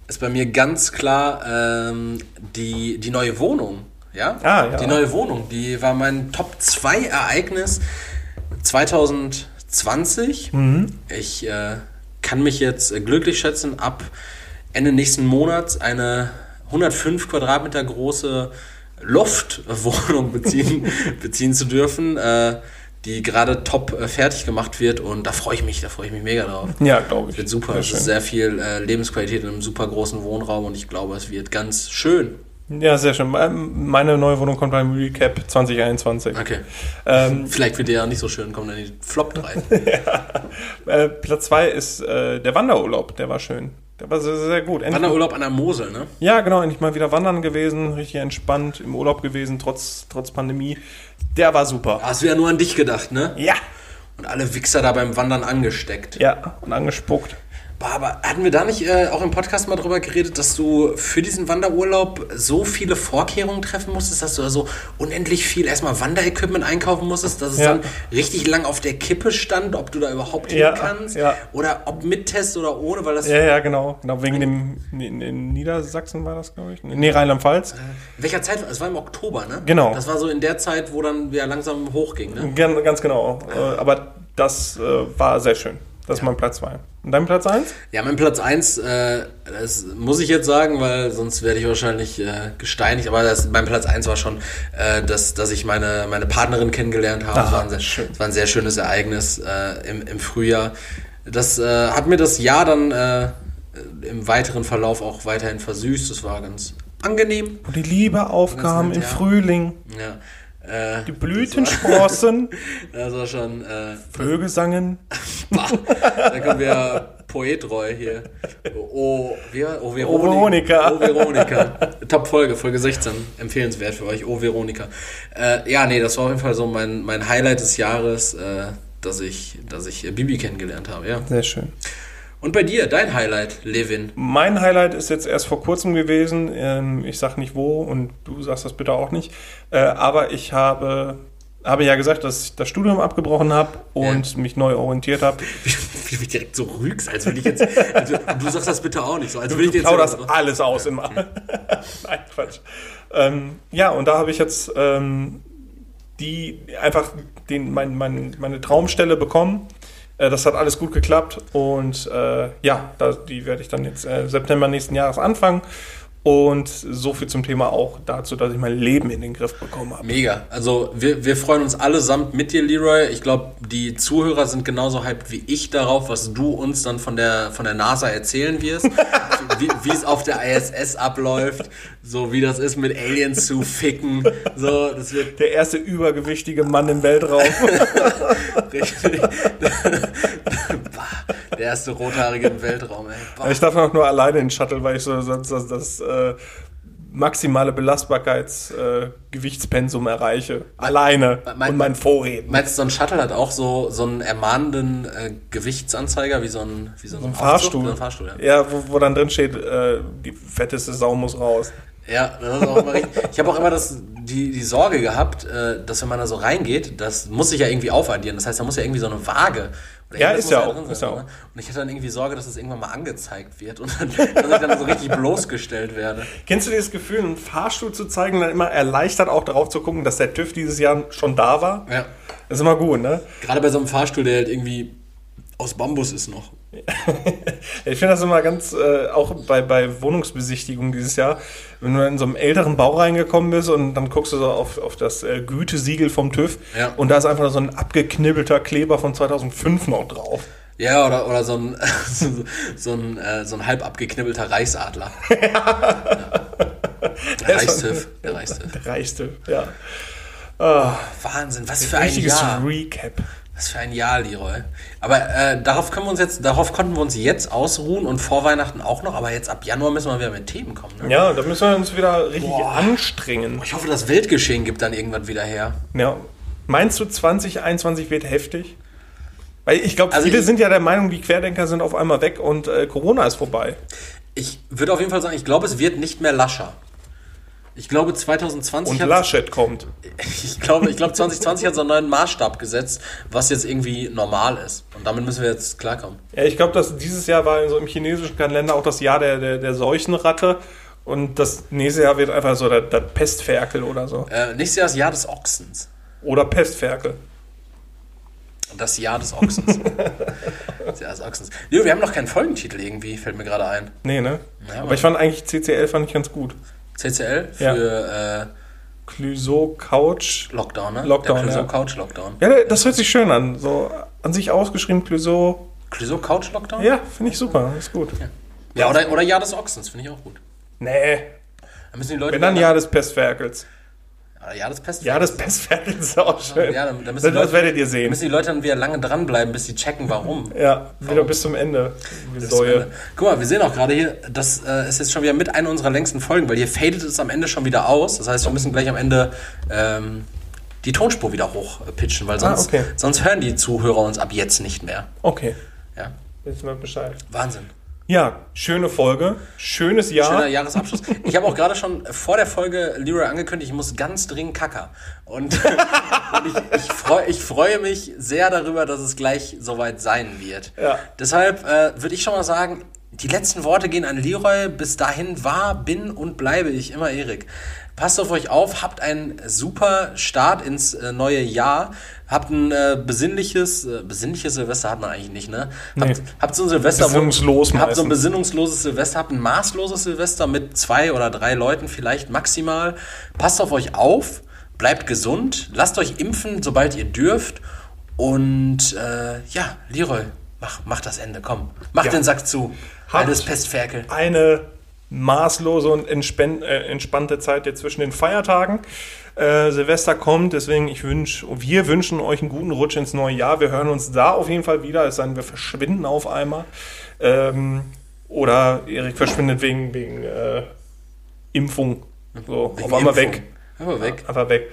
ist bei mir ganz klar ähm, die, die neue Wohnung. Ja? Ah, ja. Die neue Wohnung, die war mein Top 2 Ereignis 2020. Mhm. Ich äh, kann mich jetzt äh, glücklich schätzen, ab Ende nächsten Monats eine 105 Quadratmeter große Loftwohnung beziehen, beziehen zu dürfen, äh, die gerade top äh, fertig gemacht wird und da freue ich mich, da freue ich mich mega drauf. Ja, glaube ich. Wird super, Sehr es ist sehr viel äh, Lebensqualität in einem super großen Wohnraum und ich glaube, es wird ganz schön. Ja, sehr schön. Ähm, Meine neue Wohnung kommt beim Recap 2021. Okay. Ähm, Vielleicht wird der ja nicht so schön, kommen dann die Flop 3. äh, Platz 2 ist äh, der Wanderurlaub. Der war schön. Der war sehr, sehr gut. Endlich Wanderurlaub an der Mosel, ne? Ja, genau, endlich mal wieder wandern gewesen, richtig entspannt im Urlaub gewesen, trotz, trotz Pandemie. Der war super. Hast du ja nur an dich gedacht, ne? Ja, Und alle Wichser da beim Wandern angesteckt. ja, und angespuckt. Boah, aber hatten wir da nicht äh, auch im Podcast mal drüber geredet, dass du für diesen Wanderurlaub so viele Vorkehrungen treffen musstest, dass du da so unendlich viel erstmal Wanderequipment einkaufen musstest, dass es Ja. dann richtig lang auf der Kippe stand, ob du da überhaupt hin Ja, kannst? ja. Oder ob mit Test oder ohne, weil das. Ja, ja, genau. genau wegen dem, in, Niedersachsen war das, glaube ich. Nee, Rheinland-Pfalz. In welcher Zeit? war- Es war im Oktober, ne? Genau. Das war so in der Zeit, wo dann wieder langsam hochging, ne? Gan- Ganz genau. Äh, Aber das äh, war sehr schön. Das ist mein Platz 2. Und dein Platz 1? Ja, mein Platz 1, äh, das muss ich jetzt sagen, weil sonst werde ich wahrscheinlich äh, gesteinigt, aber das, mein Platz 1 war schon, äh, dass, dass ich meine, meine Partnerin kennengelernt habe. Ah, das, war ein sehr, schön. das war ein sehr schönes Ereignis äh, im, im Frühjahr. Das äh, hat mir das Jahr dann äh, im weiteren Verlauf auch weiterhin versüßt. Das war ganz angenehm. Wo die Liebe aufkam im ja. Frühling. Ja. Äh, Die Blüten sprossen, das war schon. Äh, Vögel sangen. Da kommen wir poetreu hier. Oh, wie, war- oh, Veronika. Oh, Veronika. Oh, Veronika. Top-Folge, Folge 16. Empfehlenswert für euch. Oh, Veronika. Äh, ja, nee, das war auf jeden Fall so mein, mein Highlight des Jahres, äh, dass ich, dass ich Bibi kennengelernt habe, ja. Sehr schön. Und bei dir, dein Highlight, Levin. Mein Highlight ist jetzt erst vor kurzem gewesen. Ähm, ich sag nicht wo und du sagst das bitte auch nicht. Äh, aber ich habe, habe ja gesagt, dass ich das Studium abgebrochen habe und mich neu orientiert habe. Wie, du direkt so rügst, als will ich jetzt. Also, du sagst das bitte auch nicht so. Als will ich Du jetzt plauderst alles aus immer. Nein, Quatsch. Ähm, ja, und da habe ich jetzt ähm, die einfach den, mein, mein, meine Traumstelle bekommen. Äh, das hat alles gut geklappt und äh, ja, da, die werde ich dann jetzt äh, September nächsten Jahres anfangen. Und so viel zum Thema auch dazu, dass ich mein Leben in den Griff bekommen habe. Mega. Also wir, wir freuen uns allesamt mit dir, Leroy. Ich glaube, die Zuhörer sind genauso hyped wie ich darauf, was du uns dann von der, von der NASA erzählen wirst. wie, wie es auf der ISS abläuft. So wie das ist, mit Aliens zu ficken. So, das wird Der erste übergewichtige Mann im Weltraum. richtig. Der erste Rothaarige im Weltraum, ey. Ich darf auch nur alleine in den Shuttle, weil ich so sonst das, das äh, maximale Belastbarkeitsgewichtspensum äh, erreiche. Alleine. mein- und mein Vorreden. Meinst du, so ein Shuttle hat auch so, so einen ermahnenden äh, Gewichtsanzeiger wie so ein, wie so ein, Ein Aufzug? Fahrstuhl. So ein Fahrstuhl, ja. Ja, wo, wo dann drin steht, äh, die fetteste Sau muss raus. Ja, das ist auch immer richtig. Ich habe auch immer das, die, die Sorge gehabt, äh, dass wenn man da so reingeht, das muss sich ja irgendwie aufaddieren. Das heißt, da muss ja irgendwie so eine Waage. oder Ja, ist ja auch, drin ist sein, ja auch. ne? Und ich hatte dann irgendwie Sorge, dass das irgendwann mal angezeigt wird und dann, dass ich dann so richtig bloßgestellt werde. Kennst du dieses Gefühl, einen Fahrstuhl zu zeigen, dann immer erleichtert auch darauf zu gucken, dass der TÜV dieses Jahr schon da war? Ja. Das ist immer gut, ne? Gerade bei so einem Fahrstuhl, der halt irgendwie aus Bambus ist noch. Ich finde das immer ganz, äh, auch bei, bei Wohnungsbesichtigungen dieses Jahr, wenn du in so einem älteren Bau reingekommen bist und dann guckst du so auf, auf das äh, Gütesiegel vom TÜV Ja. und da ist einfach so ein abgeknibbelter Kleber von 2005 noch drauf. Ja, oder, oder so ein, so, so ein, äh, so ein halb abgeknibbelter Reichsadler. Der Reichstüv. Der Reichstüv. Der reichste, ja. Ah, Wahnsinn, was für ein richtiges Jahr. Recap. Was für ein Jahr, Leroy. Aber äh, darauf können wir uns jetzt, darauf konnten wir uns jetzt ausruhen und vor Weihnachten auch noch, aber jetzt ab Januar müssen wir wieder mit Themen kommen. Ne? Ja, da müssen wir uns wieder richtig Boah. anstrengen. Ich hoffe, das Weltgeschehen gibt dann irgendwann wieder her. Ja. Meinst du, 2021 wird heftig? Weil ich glaube, Also viele ich- sind ja der Meinung, die Querdenker sind auf einmal weg und äh, Corona ist vorbei. Ich würde auf jeden Fall sagen, ich glaube, es wird nicht mehr lascher. Ich glaube, 2020 Und hat Laschet kommt. Ich glaube, ich glaube, 2020 hat so einen neuen Maßstab gesetzt, was jetzt irgendwie normal ist. Und damit müssen wir jetzt klarkommen. Ja, ich glaube, dass dieses Jahr war so im chinesischen Kalender auch das Jahr der, der, der Seuchenratte. Und das nächste Jahr wird einfach so das, das Pestferkel oder so. Äh, nächstes Jahr ist Jahr des Ochsens. Oder Pestferkel. Das Jahr des Ochsens. das Jahr des Ochsens. Leo, wir haben noch keinen Folgentitel irgendwie, fällt mir gerade ein. Nee, ne? Ja, aber ich fand eigentlich CCL fand ich ganz gut. CCL Ja. für Clüso Couch. äh, Lockdown, ne? Lockdown, Der ja. Couch Lockdown. Ja, das hört sich schön an. So an sich ausgeschrieben, Clüso. Clouseau Couch Lockdown? Ja, finde ich super. Ist gut. Ja, oder, oder Jahr des Ochsens, finde ich auch gut. Nee. Da müssen die Leute Wenn dann Jahr des Pestferkels. Oder Jahr des Pest. Jahr des Pestferkels ist auch schön. Ja, dann- dann müssen das, Leute- werdet ihr Da sehen. müssen die Leute dann wieder lange dranbleiben, bis sie checken, warum. Ja, wieder bis zum Ende. Wie Säue. Guck mal, wir sehen auch gerade hier, das äh, ist jetzt schon wieder mit einer unserer längsten Folgen, weil hier fadet es am Ende schon wieder aus. Das heißt, wir müssen gleich am Ende ähm, die Tonspur wieder hochpitchen, weil sonst, okay. sonst hören die Zuhörer uns ab jetzt nicht mehr. Okay, Ja, jetzt mal Bescheid. Wahnsinn. Ja, schöne Folge. Schönes Jahr. Schöner Jahresabschluss. Ich habe auch gerade schon vor der Folge Leroy angekündigt, ich muss ganz dringend kacker. Und, und ich, ich, freu, ich freue mich sehr darüber, dass es gleich soweit sein wird. Ja. Deshalb äh, würde ich schon mal sagen, die letzten Worte gehen an Leroy. Bis dahin war, bin und bleibe ich immer Erik. Passt auf euch auf, habt einen super Start ins äh, neue Jahr. Habt ein äh, besinnliches, äh, besinnliches Silvester hat man eigentlich nicht, ne? Habt, Nee. habt so ein Silvester, wo- Besinnungslos habt so ein besinnungsloses Silvester, habt ein maßloses Silvester mit zwei oder drei Leuten vielleicht maximal. Passt auf euch auf, bleibt gesund, lasst euch impfen, sobald ihr dürft. Und äh, ja, Leroy, mach, mach das Ende, komm. Mach Ja. den Sack zu. Habt- Altes Pestferkel. Eine maßlose und äh, entspannte Zeit jetzt zwischen den Feiertagen. Äh, Silvester kommt, deswegen ich wünsch, wir wünschen euch einen guten Rutsch ins neue Jahr. Wir hören uns da auf jeden Fall wieder, es sei denn, wir verschwinden auf einmal. Ähm, oder Erik verschwindet wegen, wegen äh, Impfung. So, Wegen auf einmal Impfung. weg. Einfach weg. Einfach weg.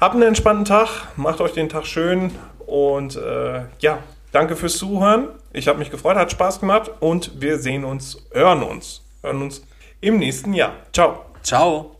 Habt einen entspannten Tag, macht euch den Tag schön und äh, ja, danke fürs Zuhören. Ich habe mich gefreut, hat Spaß gemacht und wir sehen uns, hören uns, hören uns im nächsten Jahr. Ciao. Ciao.